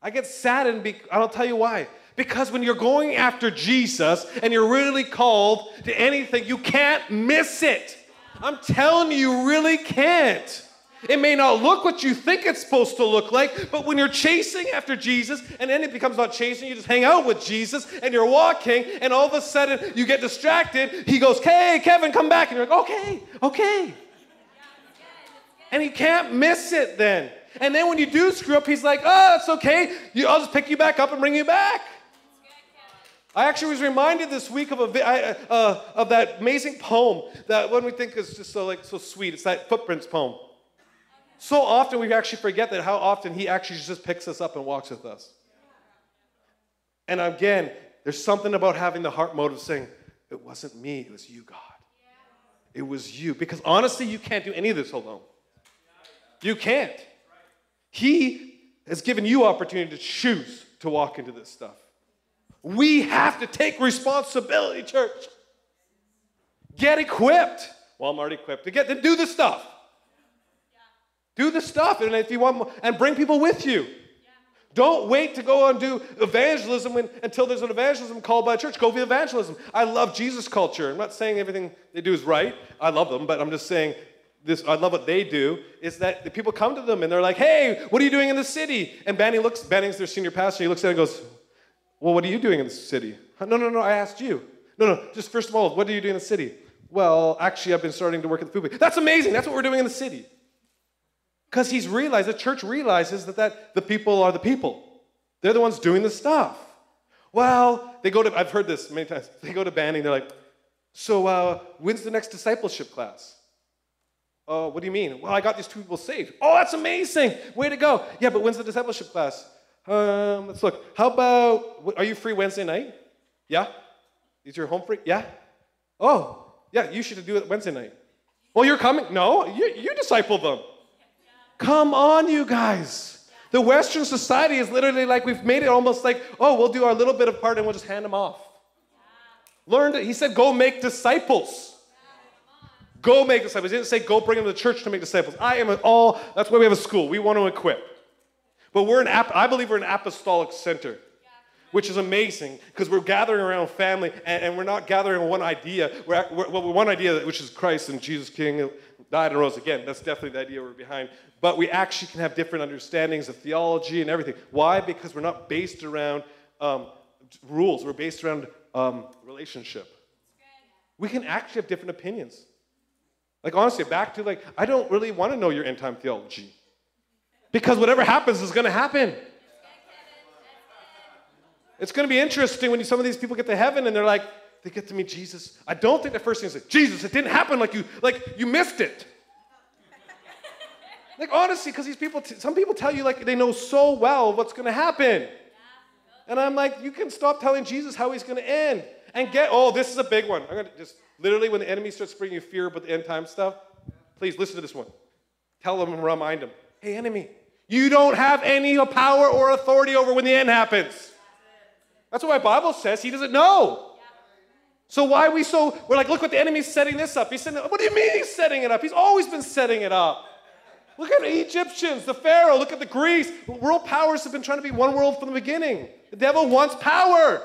I get saddened, be- I'll tell you why. Because when you're going after Jesus and you're really called to anything, you can't miss it. I'm telling you, you really can't. It may not look what you think it's supposed to look like, but when you're chasing after Jesus and then it becomes not chasing, you just hang out with Jesus and you're walking and all of a sudden you get distracted. He goes, Hey, Kevin, come back. And you're like, Okay, okay. And he can't miss it then. And then when you do screw up, he's like, Oh, it's okay. I'll just pick you back up and bring you back. I actually was reminded this week of, a, uh, uh, of that amazing poem that one we think is just so, like, so sweet. It's that Footprints poem. So often we actually forget that how often he actually just picks us up and walks with us. And again, there's something about having the heart motive of saying, it wasn't me, it was you, God. It was you. Because honestly, you can't do any of this alone. You can't. He has given you opportunity to choose to walk into this stuff. We have to take responsibility, church. Get equipped. Well, I'm already equipped to get to do the stuff. Do the stuff, and if you want, more, and bring people with you. Don't wait to go and do evangelism when, until there's an evangelism called by a church. Go be evangelism. I love Jesus culture. I'm not saying everything they do is right. I love them, but I'm just saying this. I love what they do. Is that the people come to them and they're like, "Hey, what are you doing in the city?" And Banning looks. Banning's their senior pastor. He looks at it and goes, "Well, what are you doing in the city?" No, no, no. I asked you. No, no. Just first of all, what are you doing in the city? Well, actually, I've been starting to work at the food bank. That's amazing. That's what we're doing in the city. Because he's realized, the church realizes that, that the people are the people. They're the ones doing the stuff. Well, they go to, I've heard this many times, they go to Banning, they're like, so uh, when's the next discipleship class? Uh, what do you mean? Well, I got these two people saved. Oh, that's amazing. Way to go. Yeah, but when's the discipleship class? Um, let's look. How about, are you free Wednesday night? Yeah? Is your home free? Yeah? Oh, yeah, you should do it Wednesday night. Well, you're coming? No, you, you disciple them. Come on, you guys. The Western society is literally like we've made it almost like, oh, we'll do our little bit of part and we'll just hand them off. Learned it. He said, go make disciples. Go make disciples. He didn't say go bring them to church to make disciples. I am all, that's why we have a school. We want to equip. But we're an, I believe we're an apostolic center, which is amazing because we're gathering around family and, and, we're not gathering one idea. We're, we're, well, one idea, which is Christ and Jesus King died and rose again. That's definitely the idea we're behind. But we actually can have different understandings of theology and everything. Why? Because we're not based around um, rules, we're based around um, relationship. We can actually have different opinions. Like, honestly, back to like, I don't really want to know your end time theology. Because whatever happens is going to happen. It's going to be interesting when some of these people get to heaven and they're like, they get to meet Jesus. I don't think the first thing is like, Jesus, it didn't happen like you, like you missed it. like honestly, because these people, t- some people tell you like they know so well what's going to happen. And I'm like, you can stop telling Jesus how he's going to end and get, oh, this is a big one. I'm going to just, literally, when the enemy starts bringing you fear about the end time stuff, please listen to this one. Tell them and remind them, hey, enemy, you don't have any power or authority over when the end happens. That's what my Bible says. He doesn't know. So why are we so, we're like, look what the enemy's setting this up. He's setting, what do you mean he's setting it up? He's always been setting it up. Look at the Egyptians, the Pharaoh, look at the Greece. World powers have been trying to be one world from the beginning. The devil wants power.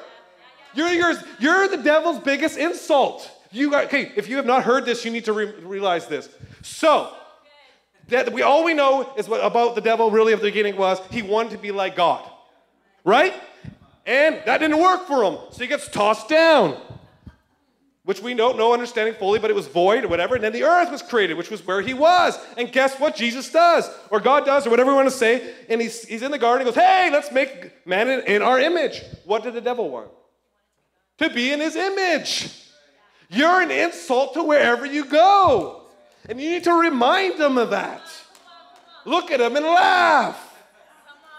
You're, you're, you're the devil's biggest insult. You okay, if you have not heard this, you need to re- realize this. So, that we all we know is what about the devil really at the beginning was he wanted to be like God. Right? And that didn't work for him. So he gets tossed down which we don't know understanding fully, but it was void or whatever. And then the earth was created, which was where he was. And guess what Jesus does, or God does, or whatever we want to say. And he's, he's in the garden. He goes, Hey, let's make man in, in our image. What did the devil want? To be in his image. You're an insult to wherever you go. And you need to remind them of that. Look at him and laugh.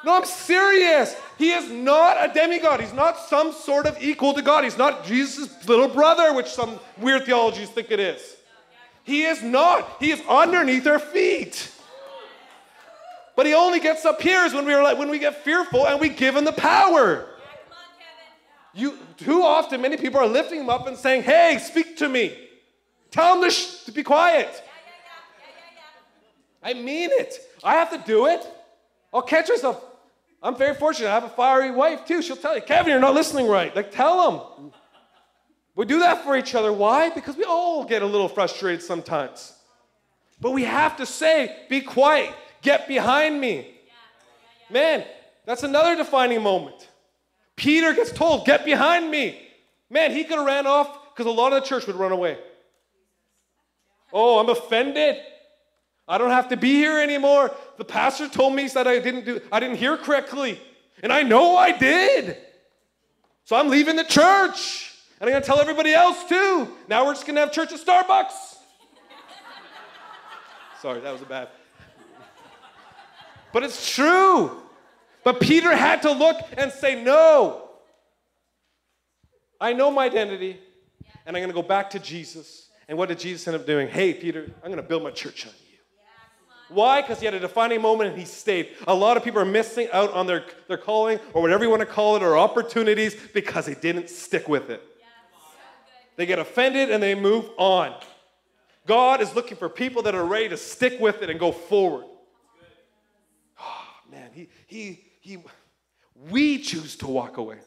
No, I'm serious. He is not a demigod. He's not some sort of equal to God. He's not Jesus' little brother, which some weird theologies think it is. He is not. He is underneath our feet. But he only gets up here is when we are like when we get fearful and we give him the power. You too often many people are lifting him up and saying, "Hey, speak to me. Tell him to, sh- to be quiet." I mean it. I have to do it. I'll catch myself. I'm very fortunate. I have a fiery wife too. She'll tell you, Kevin, you're not listening right. Like, tell them. We do that for each other. Why? Because we all get a little frustrated sometimes. But we have to say, be quiet, get behind me. Man, that's another defining moment. Peter gets told, get behind me. Man, he could have ran off because a lot of the church would run away. Oh, I'm offended. I don't have to be here anymore. The pastor told me that I didn't do I didn't hear correctly. And I know I did. So I'm leaving the church. And I'm going to tell everybody else too. Now we're just going to have church at Starbucks. Sorry, that was a bad. But it's true. But Peter had to look and say, No. I know my identity, and I'm going to go back to Jesus. And what did Jesus end up doing? Hey, Peter, I'm going to build my church on. Why? Because he had a defining moment and he stayed. A lot of people are missing out on their, their calling or whatever you want to call it or opportunities because they didn't stick with it. They get offended and they move on. God is looking for people that are ready to stick with it and go forward. Oh, man, he, he, he, we choose to walk away.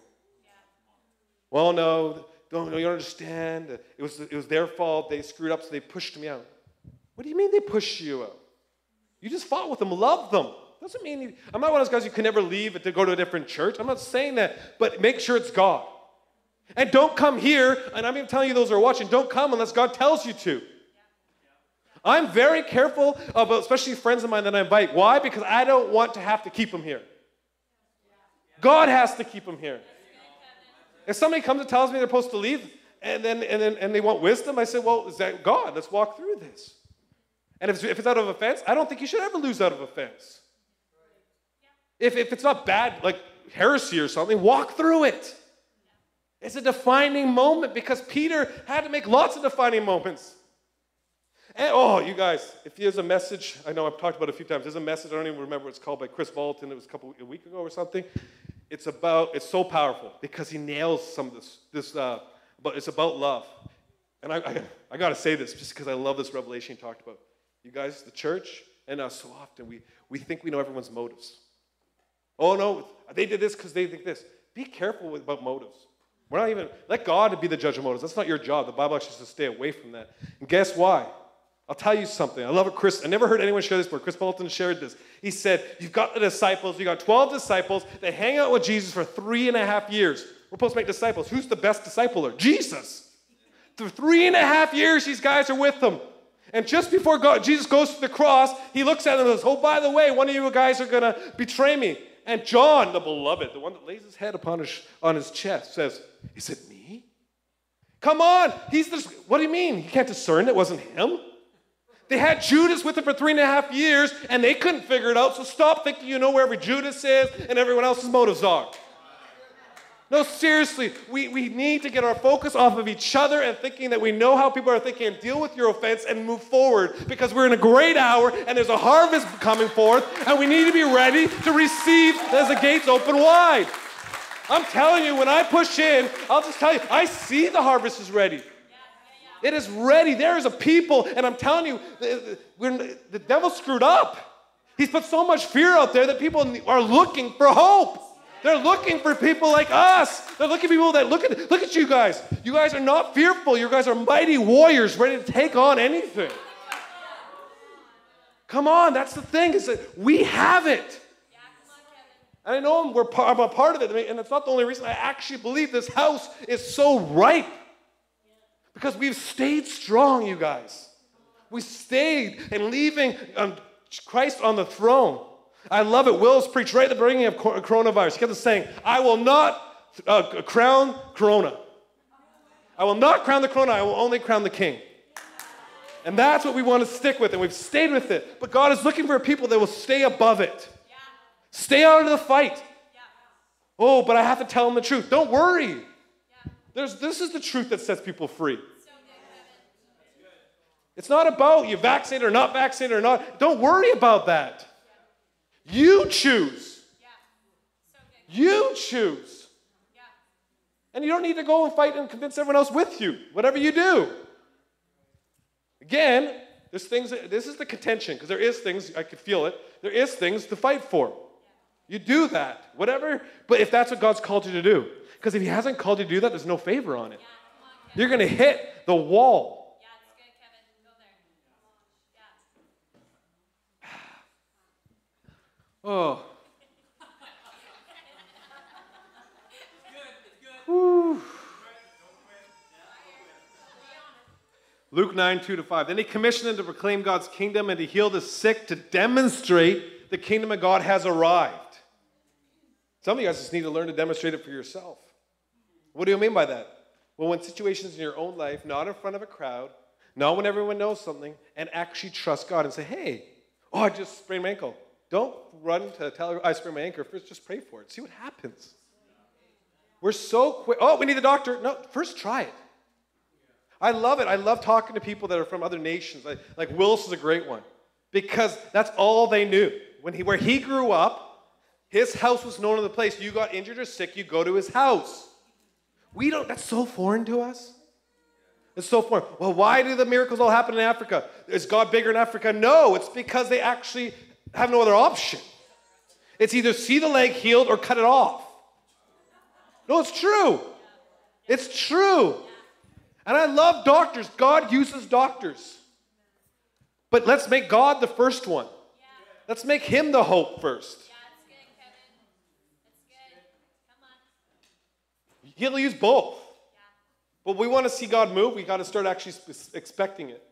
Well, no, don't, you don't understand. It was, it was their fault. They screwed up, so they pushed me out. What do you mean they pushed you out? You just fought with them, loved them. Doesn't mean you, I'm not one of those guys you can never leave to go to a different church. I'm not saying that, but make sure it's God. And don't come here, and I'm even telling you those who are watching, don't come unless God tells you to. I'm very careful about, especially friends of mine that I invite. Why? Because I don't want to have to keep them here. God has to keep them here. If somebody comes and tells me they're supposed to leave, and then and then and they want wisdom, I say, well, is that God? Let's walk through this. And if, if it's out of offense, I don't think you should ever lose out of offense. If, if it's not bad, like heresy or something, walk through it. It's a defining moment because Peter had to make lots of defining moments. And, oh, you guys, if there's a message, I know I've talked about it a few times. There's a message, I don't even remember what it's called, by Kris Vallotton. It was a couple a week ago or something. It's about, it's so powerful because he nails some of this, this uh, but it's about love. And I, I, I got to say this just because I love this revelation he talked about. You guys, the church, and us, so often we, we think we know everyone's motives. Oh, no, they did this because they think this. Be careful with, about motives. We're not even, let God be the judge of motives. That's not your job. The Bible actually says stay away from that. And guess why? I'll tell you something. I love it, Kris. I never heard anyone share this before. Kris Vallotton shared this. He said, You've got the disciples, you got 12 disciples. They hang out with Jesus for three and a half years. We're supposed to make disciples. Who's the best discipler? Jesus. For three and a half years, these guys are with them. And just before God, Jesus goes to the cross, he looks at them and says, Oh, by the way, one of you guys are going to betray me. And John, the beloved, the one that lays his head upon his, on his chest, says, Is it me? Come on. He's this. What do you mean? He can't discern it wasn't him? They had Judas with them for three and a half years and they couldn't figure it out. So stop thinking you know where every Judas is and everyone else's motives are. No, seriously, we, we need to get our focus off of each other and thinking that we know how people are thinking and deal with your offense and move forward because we're in a great hour and there's a harvest coming forth and we need to be ready to receive as the gates open wide. I'm telling you, when I push in, I'll just tell you, I see the harvest is ready. It is ready. There is a people, and I'm telling you, the, the, the devil screwed up. He's put so much fear out there that people are looking for hope. They're looking for people like us. They're looking for people that look at look at you guys. You guys are not fearful. You guys are mighty warriors ready to take on anything. Come on, that's the thing is that we have it. And I know we're part, I'm a part of it, and it's not the only reason I actually believe this house is so ripe. Because we've stayed strong, you guys. We stayed and leaving um, Christ on the throne. I love it. Will's preached right at the beginning of coronavirus. He kept saying, I will not uh, crown Corona. I will not crown the Corona. I will only crown the King. And that's what we want to stick with, and we've stayed with it. But God is looking for a people that will stay above it. Stay out of the fight. Oh, but I have to tell them the truth. Don't worry. There's, this is the truth that sets people free. It's not about you vaccinated or not vaccinated or not. Don't worry about that. You choose. You choose. And you don't need to go and fight and convince everyone else with you, whatever you do. Again, there's things, this is the contention, because there is things, I could feel it, there is things to fight for. You do that, whatever, but if that's what God's called you to do. Because if He hasn't called you to do that, there's no favor on it. You're going to hit the wall. Yeah, it's good, Kevin. Go oh. Luke 9, 2 to 5. Then he commissioned them to proclaim God's kingdom and to heal the sick to demonstrate the kingdom of God has arrived. Some of you guys just need to learn to demonstrate it for yourself. What do you mean by that? Well, when situations in your own life, not in front of a crowd, not when everyone knows something, and actually trust God and say, hey, oh, I just sprained my ankle. Don't run to tell I sprained my ankle. First, just pray for it. See what happens. We're so quick. Oh, we need the doctor. No, first try it. I love it. I love talking to people that are from other nations. Like, like Willis is a great one because that's all they knew. When he, where he grew up, his house was known in the place. You got injured or sick, you go to his house. We don't, that's so foreign to us. It's so foreign. Well, why do the miracles all happen in Africa? Is God bigger in Africa? No, it's because they actually have no other option. It's either see the leg healed or cut it off. No, it's true. It's true. And I love doctors. God uses doctors. But let's make God the first one. Let's make Him the hope first. He'll use both. But we want to see God move, we got to start actually expecting it.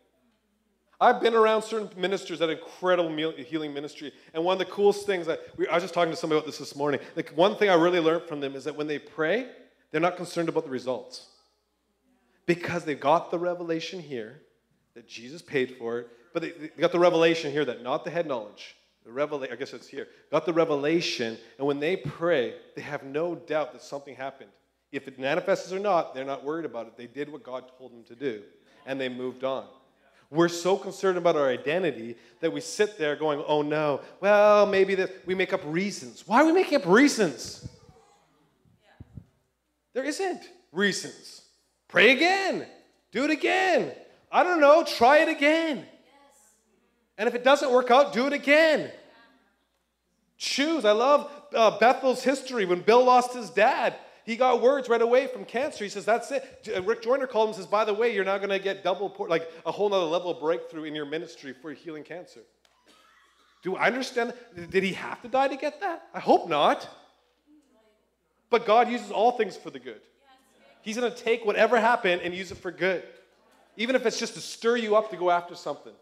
I've been around certain ministers that incredible healing ministry, and one of the coolest things that we, I was just talking to somebody about this this morning. Like one thing I really learned from them is that when they pray, they're not concerned about the results because they got the revelation here that Jesus paid for it, but they, they got the revelation here that not the head knowledge, the revelation. I guess it's here. Got the revelation, and when they pray, they have no doubt that something happened. If it manifests or not, they're not worried about it. They did what God told them to do, and they moved on. We're so concerned about our identity that we sit there going, oh no, well, maybe that we make up reasons. Why are we making up reasons? There isn't reasons. Pray again. Do it again. I don't know, try it again. And if it doesn't work out, do it again. Choose. I love uh, Bethel's history when Bill lost his dad. He got words right away from cancer. He says, That's it. Uh, Rick Joyner called him and says, By the way, you're now going to get double, like a whole other level of breakthrough in your ministry for healing cancer. Do I understand? Did he have to die to get that? I hope not. But God uses all things for the good. He's going to take whatever happened and use it for good, even if it's just to stir you up to go after something.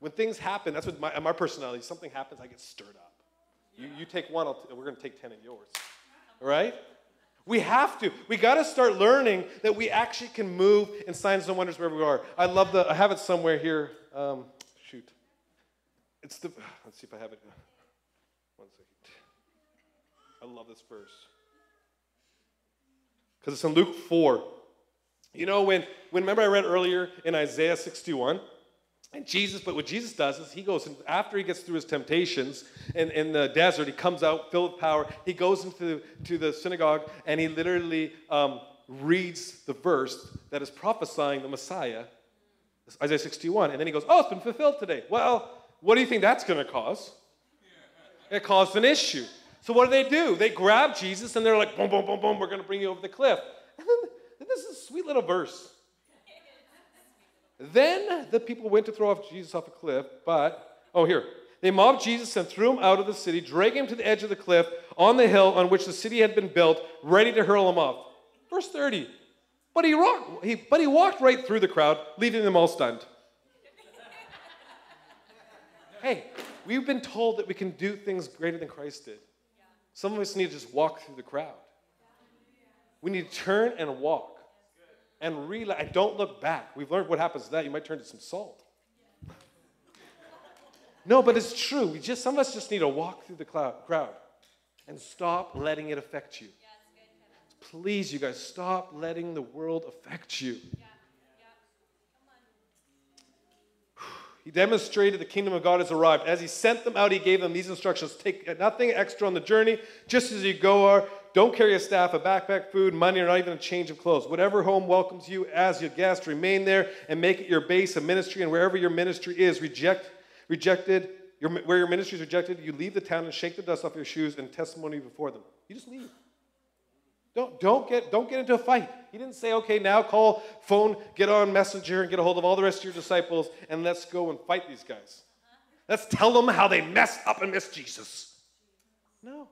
When things happen, that's what my, my personality. Something happens, I get stirred up. You, you take one, t- we're going to take ten of yours right? We have to. We got to start learning that we actually can move in signs and wonders wherever we are. I love the, I have it somewhere here. Um, shoot. It's the, let's see if I have it. One second. I love this verse. Because it's in Luke 4. You know, when, when, remember I read earlier in Isaiah 61? And Jesus, but what Jesus does is he goes, and after he gets through his temptations in, in the desert, he comes out filled with power. He goes into to the synagogue and he literally um, reads the verse that is prophesying the Messiah, Isaiah 61. And then he goes, Oh, it's been fulfilled today. Well, what do you think that's going to cause? It caused an issue. So what do they do? They grab Jesus and they're like, boom, boom, boom, boom, we're going to bring you over the cliff. And then this is a sweet little verse. Then the people went to throw off Jesus off a cliff, but, oh, here. They mobbed Jesus and threw him out of the city, dragging him to the edge of the cliff on the hill on which the city had been built, ready to hurl him off. Verse 30. But he, walked, he, but he walked right through the crowd, leaving them all stunned. hey, we've been told that we can do things greater than Christ did. Some of us need to just walk through the crowd. We need to turn and walk and realize, and don't look back. We've learned what happens to that. You might turn to some salt. no, but it's true. We just some of us just need to walk through the crowd and stop letting it affect you. Please, you guys, stop letting the world affect you. He demonstrated the kingdom of God has arrived. As he sent them out, he gave them these instructions Take nothing extra on the journey, just as you go don't carry a staff, a backpack, food, money, or not even a change of clothes. Whatever home welcomes you as your guest, remain there and make it your base of ministry. And wherever your ministry is, reject, rejected, your, where your ministry is rejected, you leave the town and shake the dust off your shoes and testimony before them. You just leave. Don't, don't, get, don't get into a fight. He didn't say, okay, now call, phone, get on Messenger, and get a hold of all the rest of your disciples, and let's go and fight these guys. Let's tell them how they messed up and missed Jesus. No.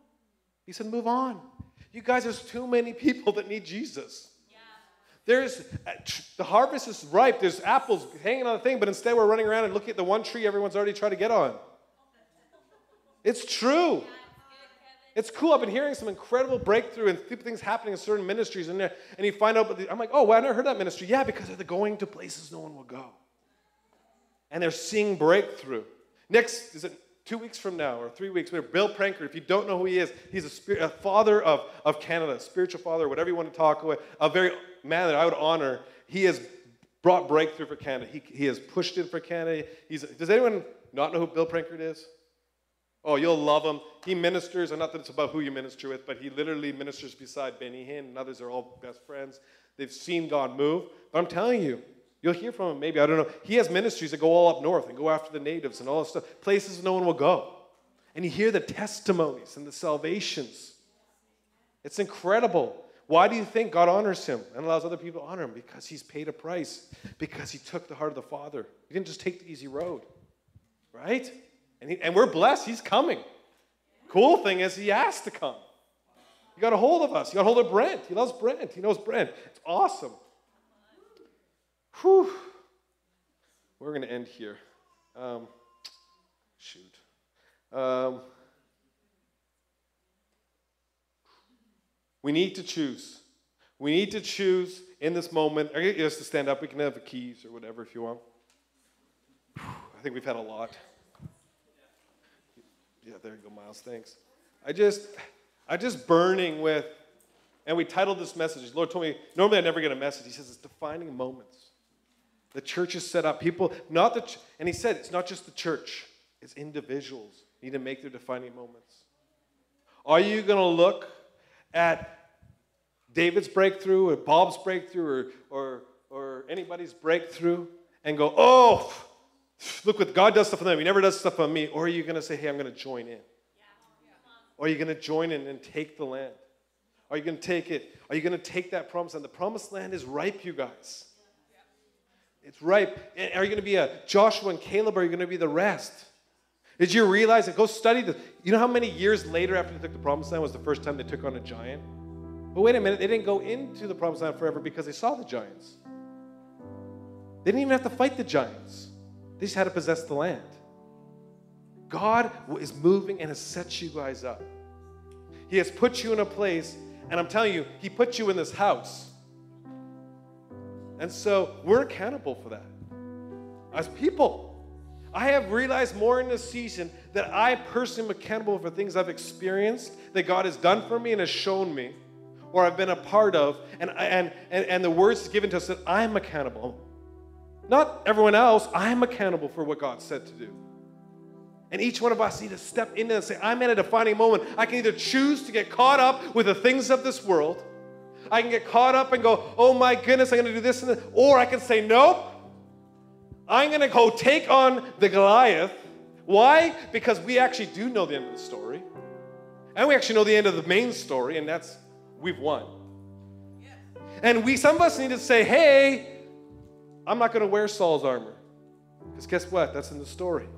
He said, move on. You guys, there's too many people that need Jesus. There's uh, the harvest is ripe. There's apples hanging on the thing, but instead we're running around and looking at the one tree everyone's already tried to get on. It's true. It's cool. I've been hearing some incredible breakthrough and things happening in certain ministries, and, and you find out. I'm like, oh, well, I never heard that ministry. Yeah, because they're going to places no one will go, and they're seeing breakthrough. Next is it two weeks from now or three weeks, whatever, Bill Prankard, if you don't know who he is, he's a, a father of, of Canada, spiritual father, whatever you want to talk about, a very man that I would honor. He has brought breakthrough for Canada. He, he has pushed in for Canada. He's, does anyone not know who Bill Prankard is? Oh, you'll love him. He ministers, and not that it's about who you minister with, but he literally ministers beside Benny Hinn, and others are all best friends. They've seen God move. But I'm telling you, you'll hear from him maybe. I don't know. He has ministries that go all up north and go after the natives and all this stuff, places no one will go. And you hear the testimonies and the salvations. It's incredible. Why do you think God honors him and allows other people to honor him? Because he's paid a price, because he took the heart of the Father. He didn't just take the easy road, right? And, he, and we're blessed, he's coming. Cool thing is, he asked to come. He got a hold of us. He got a hold of Brent. He loves Brent. He knows Brent. It's awesome. Whew. We're going to end here. Um, shoot. Um, we need to choose. We need to choose in this moment. I get you to stand up. We can have the keys or whatever if you want. I think we've had a lot. Yeah, there you go, Miles. Thanks. I just, I just burning with, and we titled this message. Lord told me normally I never get a message. He says it's defining moments. The church is set up. People, not the, ch- and he said it's not just the church. It's individuals need to make their defining moments. Are you going to look at David's breakthrough or Bob's breakthrough or, or, or anybody's breakthrough and go, oh, look what God does stuff for them. He never does stuff on me. Or are you going to say, hey, I'm going to join in? Or are you going to join in and take the land? Are you going to take it? Are you going to take that promise land? The promised land is ripe, you guys. It's ripe. Are you going to be a Joshua and Caleb? Or are you going to be the rest? Did you realize it? Go study this. You know how many years later after they took the promised land was the first time they took on a giant? But wait a minute, they didn't go into the promised land forever because they saw the giants. They didn't even have to fight the giants, they just had to possess the land. God is moving and has set you guys up. He has put you in a place, and I'm telling you, He put you in this house. And so we're accountable for that as people. I have realized more in this season that I personally am accountable for things I've experienced that God has done for me and has shown me or I've been a part of, and, and, and, and the words given to us that I'm accountable. Not everyone else, I'm accountable for what God said to do. And each one of us need to step into and say, I'm at a defining moment. I can either choose to get caught up with the things of this world, I can get caught up and go, oh my goodness, I'm going to do this and this, or I can say, nope, I'm going to go take on the Goliath. Why? Because we actually do know the end of the story. And we actually know the end of the main story, and that's we've won. And we, some of us need to say, hey, I'm not going to wear Saul's armor. Because guess what? That's in the story.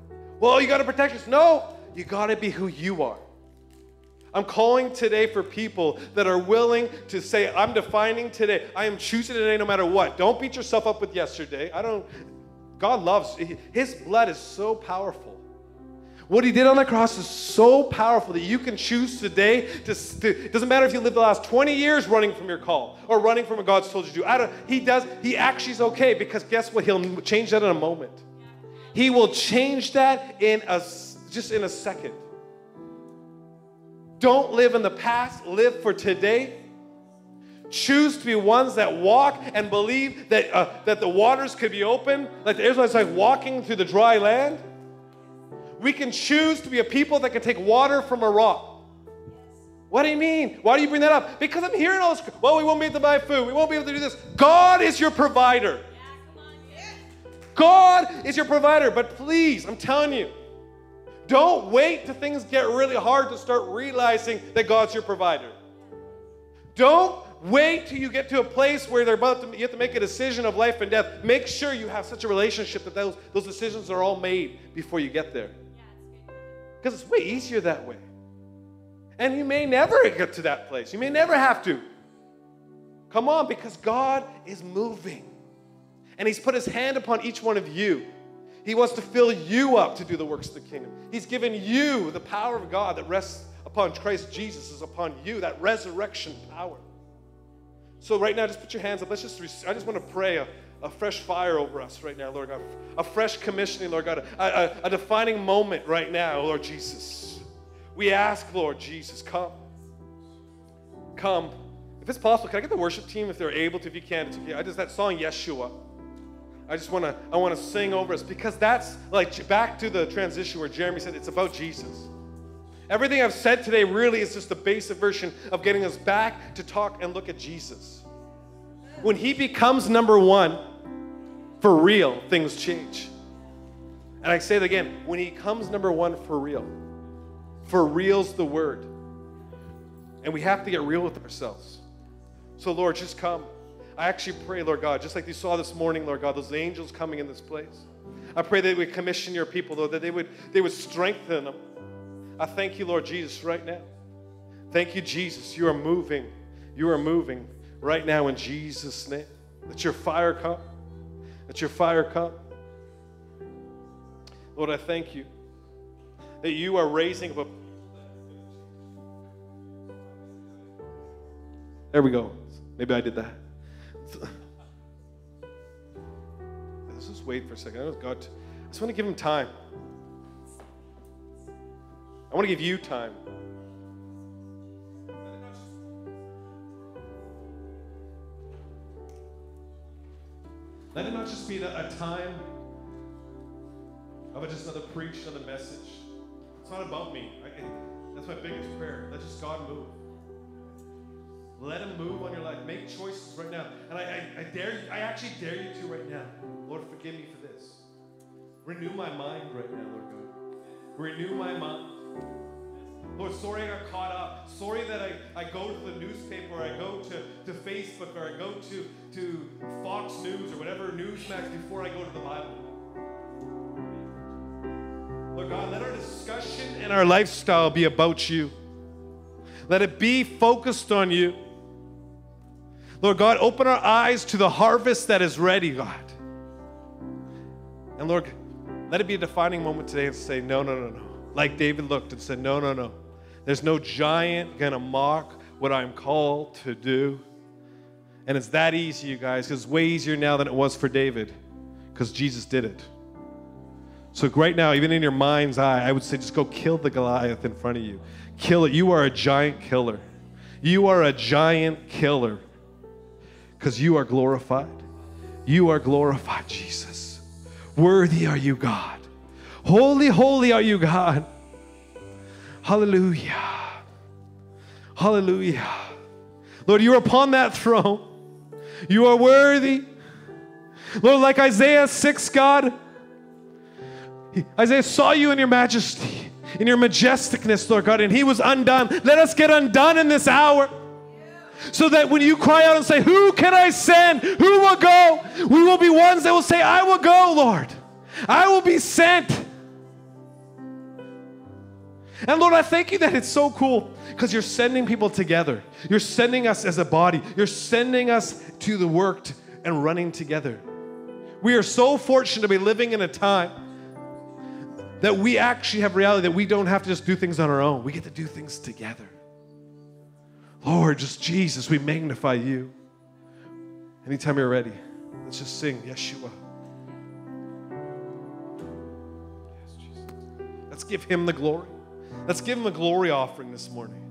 Well, you got to protect us. No, you got to be who you are. I'm calling today for people that are willing to say, I'm defining today. I am choosing today no matter what. Don't beat yourself up with yesterday. I don't, God loves, His blood is so powerful. What He did on the cross is so powerful that you can choose today to, to it doesn't matter if you live the last 20 years running from your call or running from what God's told you to do. I don't, he does, He actually is okay because guess what? He'll change that in a moment. He will change that in a, just in a second. Don't live in the past, live for today. Choose to be ones that walk and believe that, uh, that the waters could be open, like the Israelites like walking through the dry land. We can choose to be a people that can take water from a rock. What do you mean? Why do you bring that up? Because I'm hearing all this. Well, we won't be able to buy food. We won't be able to do this. God is your provider. God is your provider. But please, I'm telling you, don't wait till things get really hard to start realizing that God's your provider. Don't wait till you get to a place where they're about to you have to make a decision of life and death. Make sure you have such a relationship that those, those decisions are all made before you get there. Because it's way easier that way. And you may never get to that place. You may never have to. Come on, because God is moving. And He's put His hand upon each one of you. He wants to fill you up to do the works of the kingdom. He's given you the power of God that rests upon Christ Jesus, is upon you, that resurrection power. So, right now, just put your hands up. Let's just, I just want to pray a, a fresh fire over us right now, Lord God. A fresh commissioning, Lord God. A, a, a defining moment right now, Lord Jesus. We ask, Lord Jesus, come. Come. If it's possible, can I get the worship team if they're able to, if you can? It's okay. I just, that song, Yeshua. I just want to I want to sing over us because that's like back to the transition where Jeremy said it's about Jesus. Everything I've said today really is just the basic version of getting us back to talk and look at Jesus. When he becomes number one, for real, things change. And I say it again when he comes number one for real, for real's the word. And we have to get real with ourselves. So, Lord, just come. I actually pray, Lord God, just like you saw this morning, Lord God, those angels coming in this place. I pray that would commission your people, Lord, that they would, they would strengthen them. I thank you, Lord Jesus, right now. Thank you, Jesus. You are moving. You are moving right now in Jesus' name. Let your fire come. Let your fire come. Lord, I thank you that you are raising up a. There we go. Maybe I did that. Wait for a second. I God. I just want to give him time. I want to give you time. Let it not just be a time of just another preach, another message. It's not about me. That's my biggest prayer. Let just God move. Let Him move on your life. Make choices right now. And I, I, I dare you, I actually dare you to right now. Lord, forgive me for this. Renew my mind right now, Lord God. Renew my mind. Lord, sorry I got caught up. Sorry that I, I go to the newspaper or I go to, to Facebook or I go to, to Fox News or whatever Newsmax before I go to the Bible. Lord God, let our discussion and our lifestyle be about you. Let it be focused on you. Lord God, open our eyes to the harvest that is ready, God. And Lord, let it be a defining moment today and say, no, no, no, no. Like David looked and said, no, no, no. There's no giant gonna mock what I'm called to do. And it's that easy, you guys. It's way easier now than it was for David because Jesus did it. So, right now, even in your mind's eye, I would say just go kill the Goliath in front of you. Kill it. You are a giant killer. You are a giant killer because you are glorified. You are glorified, Jesus. Worthy are you, God. Holy, holy are you, God. Hallelujah. Hallelujah. Lord, you are upon that throne. You are worthy. Lord, like Isaiah 6, God, Isaiah saw you in your majesty, in your majesticness, Lord God, and he was undone. Let us get undone in this hour. So that when you cry out and say, Who can I send? Who will go? We will be ones that will say, I will go, Lord. I will be sent. And Lord, I thank you that it's so cool because you're sending people together. You're sending us as a body. You're sending us to the work and running together. We are so fortunate to be living in a time that we actually have reality that we don't have to just do things on our own. We get to do things together. Lord, just Jesus, we magnify you. Anytime you're ready, let's just sing Yeshua. Let's give him the glory. Let's give him a glory offering this morning.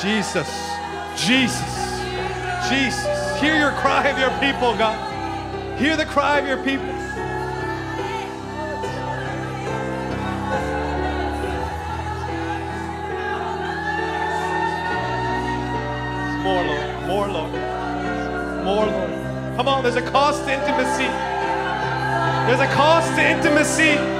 Jesus. Jesus. Jesus. Hear your cry of your people, God. Hear the cry of your people. More, Lord. More, Lord. More, Lord. Come on, there's a cost to intimacy. There's a cost to intimacy.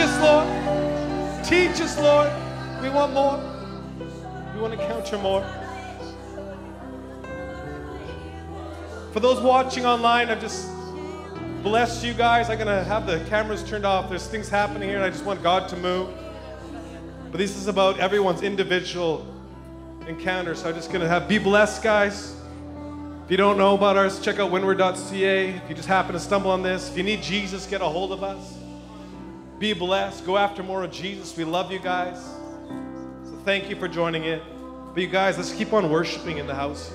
Us, Lord. Teach us, Lord. We want more. We want to encounter more. For those watching online, I've just blessed you guys. I'm going to have the cameras turned off. There's things happening here, and I just want God to move. But this is about everyone's individual encounter. So I'm just going to have be blessed, guys. If you don't know about ours, check out windward.ca. If you just happen to stumble on this, if you need Jesus, get a hold of us. Be blessed. Go after more of Jesus. We love you guys. So thank you for joining in. But you guys, let's keep on worshiping in the house.